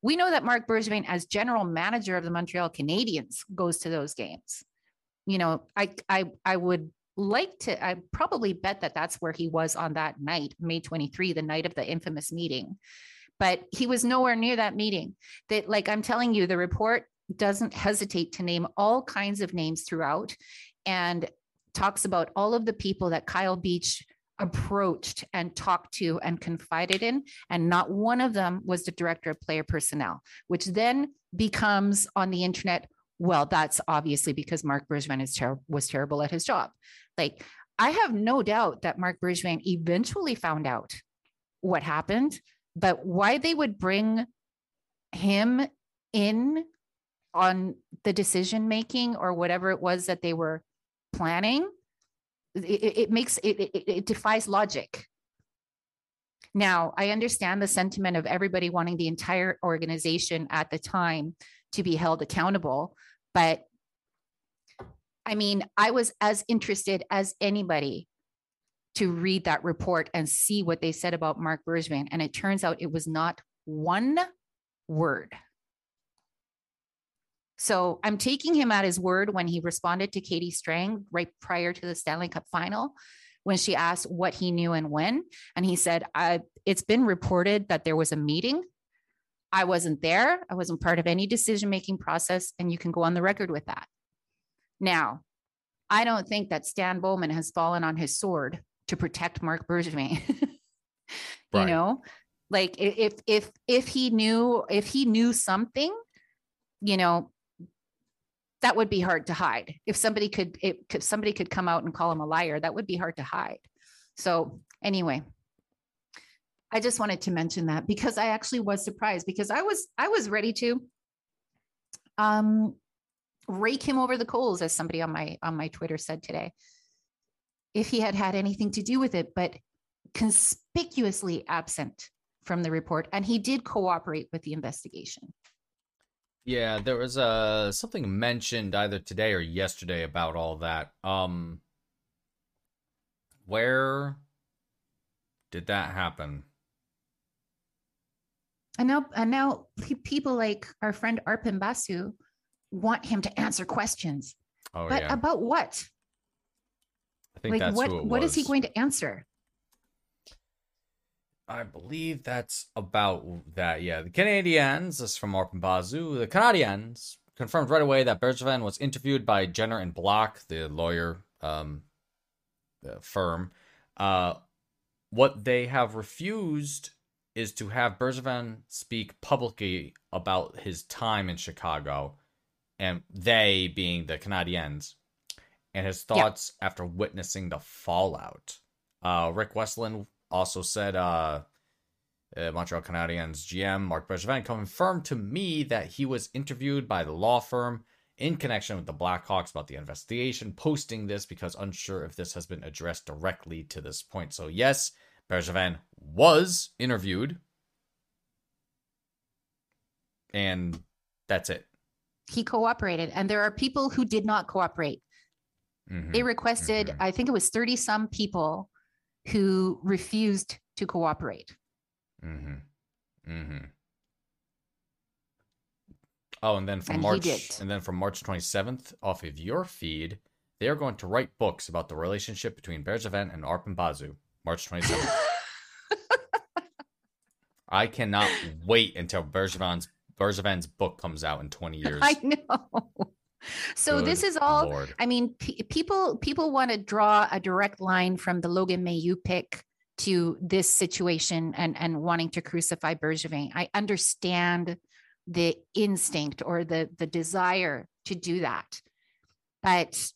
We know that mark bergevin as general manager of the montreal canadiens goes to those games. You know i i i would like to i probably bet that that's where he was on that night may 23 the night of the infamous meeting. But he was nowhere near that meeting. That like i'm telling you the report doesn't hesitate to name all kinds of names throughout and talks about all of the people that kyle beach approached and talked to and confided in and not one of them was the director of player personnel which then becomes on the internet well that's obviously because mark is ter- was terrible at his job. Like i have no doubt that mark bergevin eventually found out what happened but why they would bring him in on the decision making or whatever it was that they were planning it- it makes it, it it defies logic. Now i understand the sentiment of everybody wanting the entire organization at the time to be held accountable but i mean i was as interested as anybody to read that report and see what they said about mark bergevin and it turns out it was not one word so I'm taking him at his word when he responded to Katie Strang right prior to the Stanley Cup final when she asked what he knew and when. And he said, It's been reported that there was a meeting. I wasn't there. I wasn't part of any decision making process. And you can go on the record with that. Now, I don't think that Stan Bowman has fallen on his sword to protect Mark Bergevin. [laughs] you Right. know, like if if if he knew if he knew something, you know, that would be hard to hide. If somebody could, if somebody could come out and call him a liar, that would be hard to hide. So anyway, I just wanted to mention that because I actually was surprised because I was I was ready to um rake him over the coals as somebody on my on my Twitter said today if he had had anything to do with it but conspicuously absent from the report and he did cooperate with the investigation. Yeah, there was uh something mentioned either today or yesterday about all that. Um where did that happen? And now and now people like our friend Arpon Basu want him to answer questions. Oh but yeah. about what? I think Like that's what who it was. what is he going to answer? I believe that's about that. Yeah, the Canadiens. This is from Arpon Basu, The Canadiens confirmed right away that Bergevin was interviewed by Jenner and Block, the lawyer um, the firm. Uh, what they have refused is to have Bergevin speak publicly about his time in Chicago, and they being the Canadiens, and his Yeah. thoughts after witnessing the fallout. Uh, Rick Westland also said, uh, uh, Montreal Canadiens GM Marc Bergevin confirmed to me that he was interviewed by the law firm in connection with the Blackhawks about the investigation, posting this because unsure if this has been addressed directly to this point. So, yes, Bergevin was interviewed. And that's it. He cooperated and there are people who did not cooperate. Mhm. They requested, mhm. I think it was 30 some people who refused to cooperate. Mm-hmm. Mm-hmm. Oh, and then from And March and then from March 27th, off of your feed, they are going to write books about the relationship between Bergevin and Arpon Basu. March 27th. [laughs] I cannot wait until Bergevin's Bergevin's book comes out in 20 [laughs] years. I know. So this is all Lord. I mean, pe- people people want to draw a direct line from the Logan Mailloux pick to this situation and and wanting to crucify Bergevin. I understand the instinct or the the desire to do that, but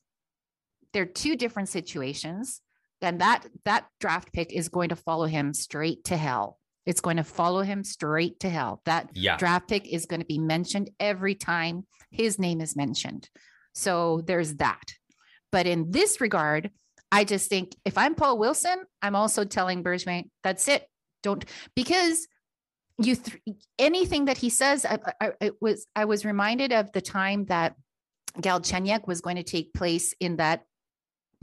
they're two different situations. Then that that draft pick is going to follow him straight to hell. It's going to follow him straight to hell. That Yeah. draft pick is going to be mentioned every time his name is mentioned. So there's that. But in this regard, I just think if I'm Paul Wilson, I'm also telling Bergevin, that's it. Don't because you th- anything that he says. I, I, it was I was reminded of the time that Galchenyuk was going to take place in that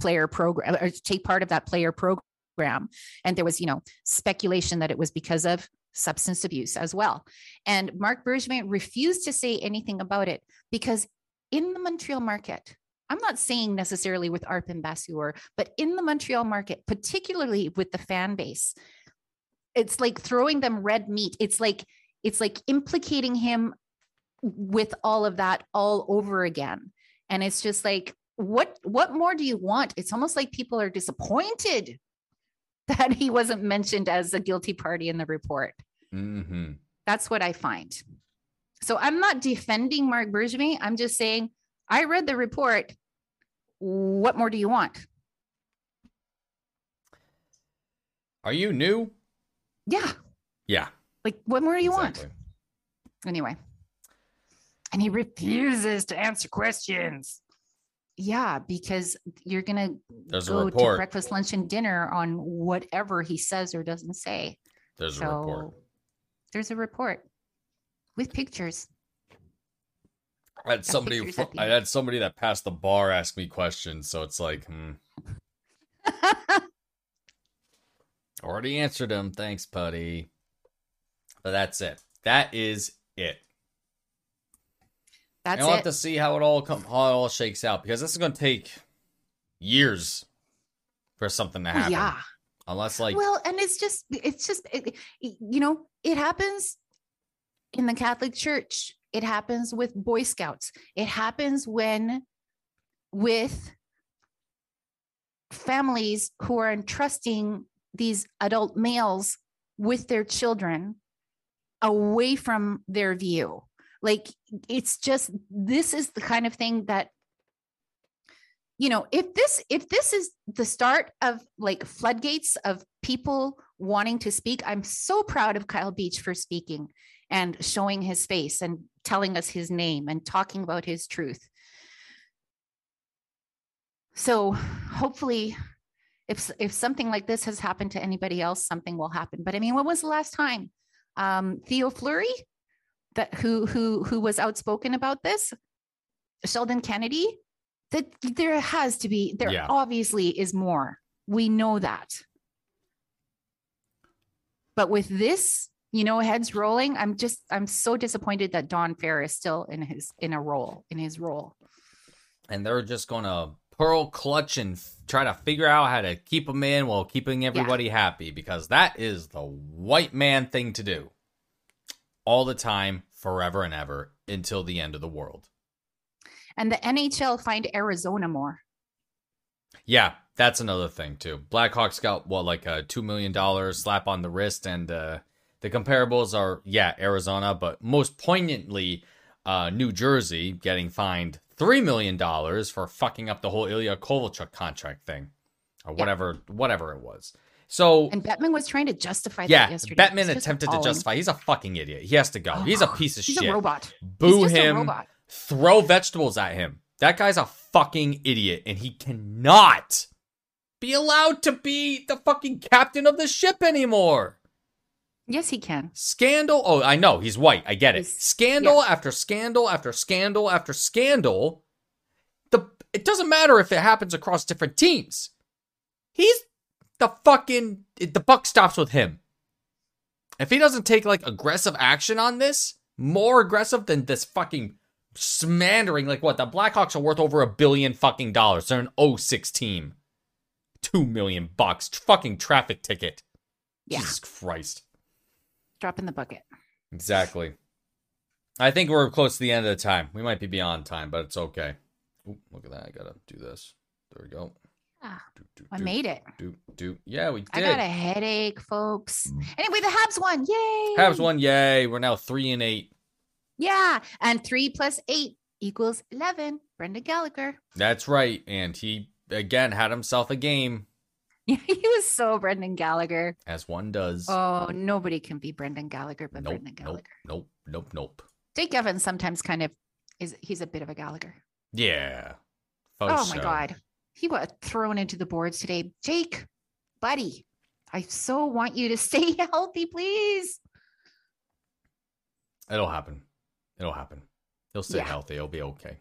player program or take part of that player program, and there was you know speculation that it was because of substance abuse as well. And Marc Bergevin refused to say anything about it because in the Montreal market, I'm not saying necessarily with Arpon Basu, but in the Montreal market, particularly with the fan base, it's like throwing them red meat. It's like it's like implicating him with all of that all over again. And it's just like, what what more do you want? It's almost like people are disappointed [laughs] that he wasn't mentioned as a guilty party in the report. Mm-hmm. That's what I find. So I'm not defending Marc Bergevin. I'm just saying I read the report. What more do you want? Are you new? Yeah. Yeah. Like what more do you want? Anyway. And he refuses to answer questions. Yeah, because you're gonna There's go to breakfast, lunch, and dinner on whatever he says or doesn't say. There's a report. there's a report with pictures. I had somebody. fr- I had somebody that passed the bar ask me questions, so it's like, hmm. [laughs] Already answered them. Thanks, buddy. But that's it. That is it. That's and we'll it. have to see how it all come, how it all shakes out because this is going to take years for something to happen. yeah. Unless like well and it's just it's just it- you know it happens in the catholic church it happens with boy scouts it happens when with families who are entrusting these adult males with their children away from their view Like it's just this is the kind of thing that you know, if this if this is the start of like floodgates of people wanting to speak, I'm so proud of Kyle Beach for speaking and showing his face and telling us his name and talking about his truth. So hopefully if if something like this has happened to anybody else, something will happen. But I mean, when was the last time? Um, Theo Fleury, that who who who was outspoken about this? Sheldon Kennedy. That there has to be there Yeah. obviously is more. We know that. But with this, you know, heads rolling, I'm just I'm so disappointed that Don Fehr is still in his in a role in his role. and they're just gonna pearl clutch and f- try to figure out how to keep them in while keeping everybody happy because that is the white man thing to do all the time forever and ever until the end of the world And the NHL find Arizona more. yeah that's another thing too blackhawks got what like a two million dollar slap on the wrist and uh the comparables are yeah arizona but most poignantly uh new jersey getting fined three million dollars for fucking up the whole ilya kovalchuk contract thing or Yeah. whatever whatever it was so And Bettman was trying to justify yeah that yesterday. bettman attempted to justify he's a fucking idiot he has to go he's a [gasps] piece of He's shit a robot. boo He's him robot. throw vegetables at him. That guy's a fucking idiot, and he cannot be allowed to be the fucking captain of the ship anymore. Yes, he can. Scandal. Oh, I know he's white. I get it. He's- Scandal after scandal after scandal after scandal. The it doesn't matter if it happens across different teams. He's the fucking the buck stops with him. If he doesn't take like aggressive action on this, more aggressive than this fucking smandering, like what the Blackhawks are worth over a billion fucking dollars. They're an 06 team. Two million bucks. Fucking traffic ticket. Yeah. Jesus Christ. Drop in the bucket. Exactly. I think we're close to the end of the time. We might be beyond time, but it's okay. Ooh, look at that. I gotta do this. There we go. Ah, Do, do, I do, made it. Do, do. Yeah, we did. I got a headache, folks. Anyway, the Habs won. Yay. Habs won. Yay. We're now three and eight. Yeah. And three plus eight equals 11. Brendan Gallagher. That's right. And he, again, had himself a game, Yeah, [laughs] he was so Brendan Gallagher. as one does. Oh, nobody can be Brendan Gallagher but nope, Brendan nope, Gallagher. nope, nope, nope. Jake Evans sometimes kind of is he's a bit of a Gallagher. Yeah. oh my god. He got thrown into the boards today. Jake, buddy, I so want you to [laughs] stay healthy, please. It'll happen. It'll happen. He'll stay Yeah. healthy. He'll be okay.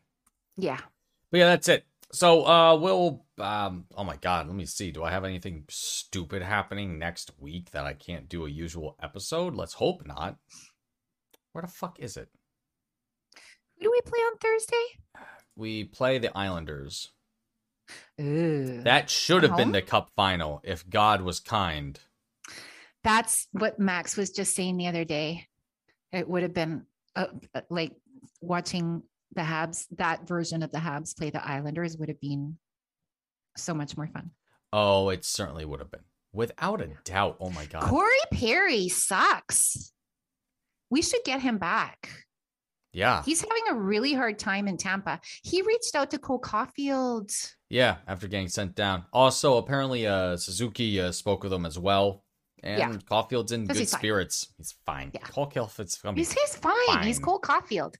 Yeah. But yeah, that's it. So uh we'll um oh my god, let me see. Do I have anything stupid happening next week that I can't do a usual episode? Let's hope not. Where the fuck is it? Who do we play on Thursday? We play the Islanders. Ooh. That should have been the cup final if God was kind. That's what Max was just saying the other day. It would have been uh, uh, like watching the Habs, that version of the Habs play the Islanders would have been so much more fun. Oh, it certainly would have been. Without a doubt. Oh my god. Corey Perry sucks. We should get him back. Yeah. He's having a really hard time in Tampa. He reached out to Cole Caufield. Yeah, after getting sent down. Also, apparently uh Suzuki uh, spoke with him as well. And Yeah. Caufield's in good he's fine. spirits. He's fine. Yeah. Caufield's gonna He's, he's fine. He's fine. Cole Caufield.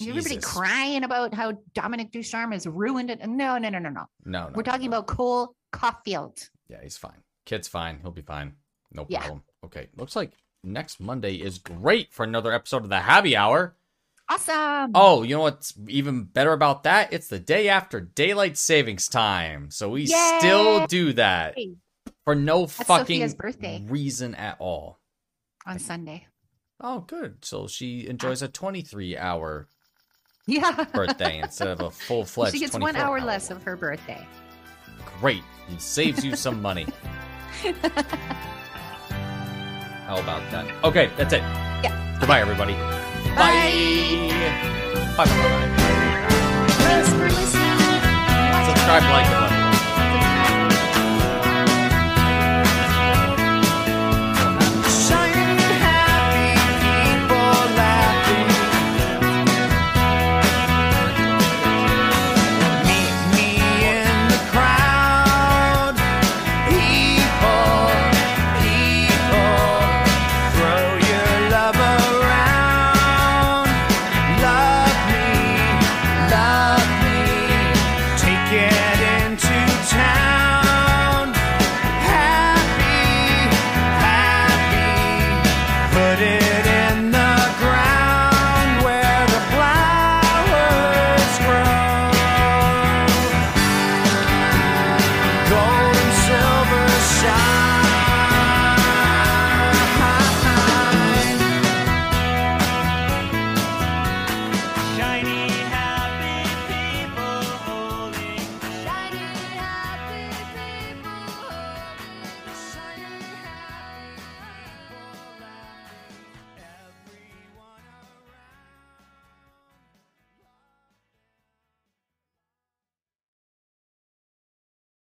Everybody crying about how Dominique Ducharme has ruined it. No, no, no, no, no. No, no. We're talking no. about Cole Caufield. Yeah, he's fine. Kid's fine. He'll be fine. No Yeah. problem. Okay. Looks like next Monday is great for another episode of the Happy Hour. Awesome. Oh, you know what's even better about that? It's the day after daylight savings time. So we still do that for no That's fucking reason at all. on Sunday. Oh, good. So she enjoys a 23 hour [laughs] Yeah. birthday instead of a full fledged she gets one hour less of her birthday. Great. It saves you some money. [laughs] How about that? Okay, that's it. Yeah. Goodbye, everybody. Bye. Bye. Bye. Bye. Bye. Thanks for listening. Subscribe, like, and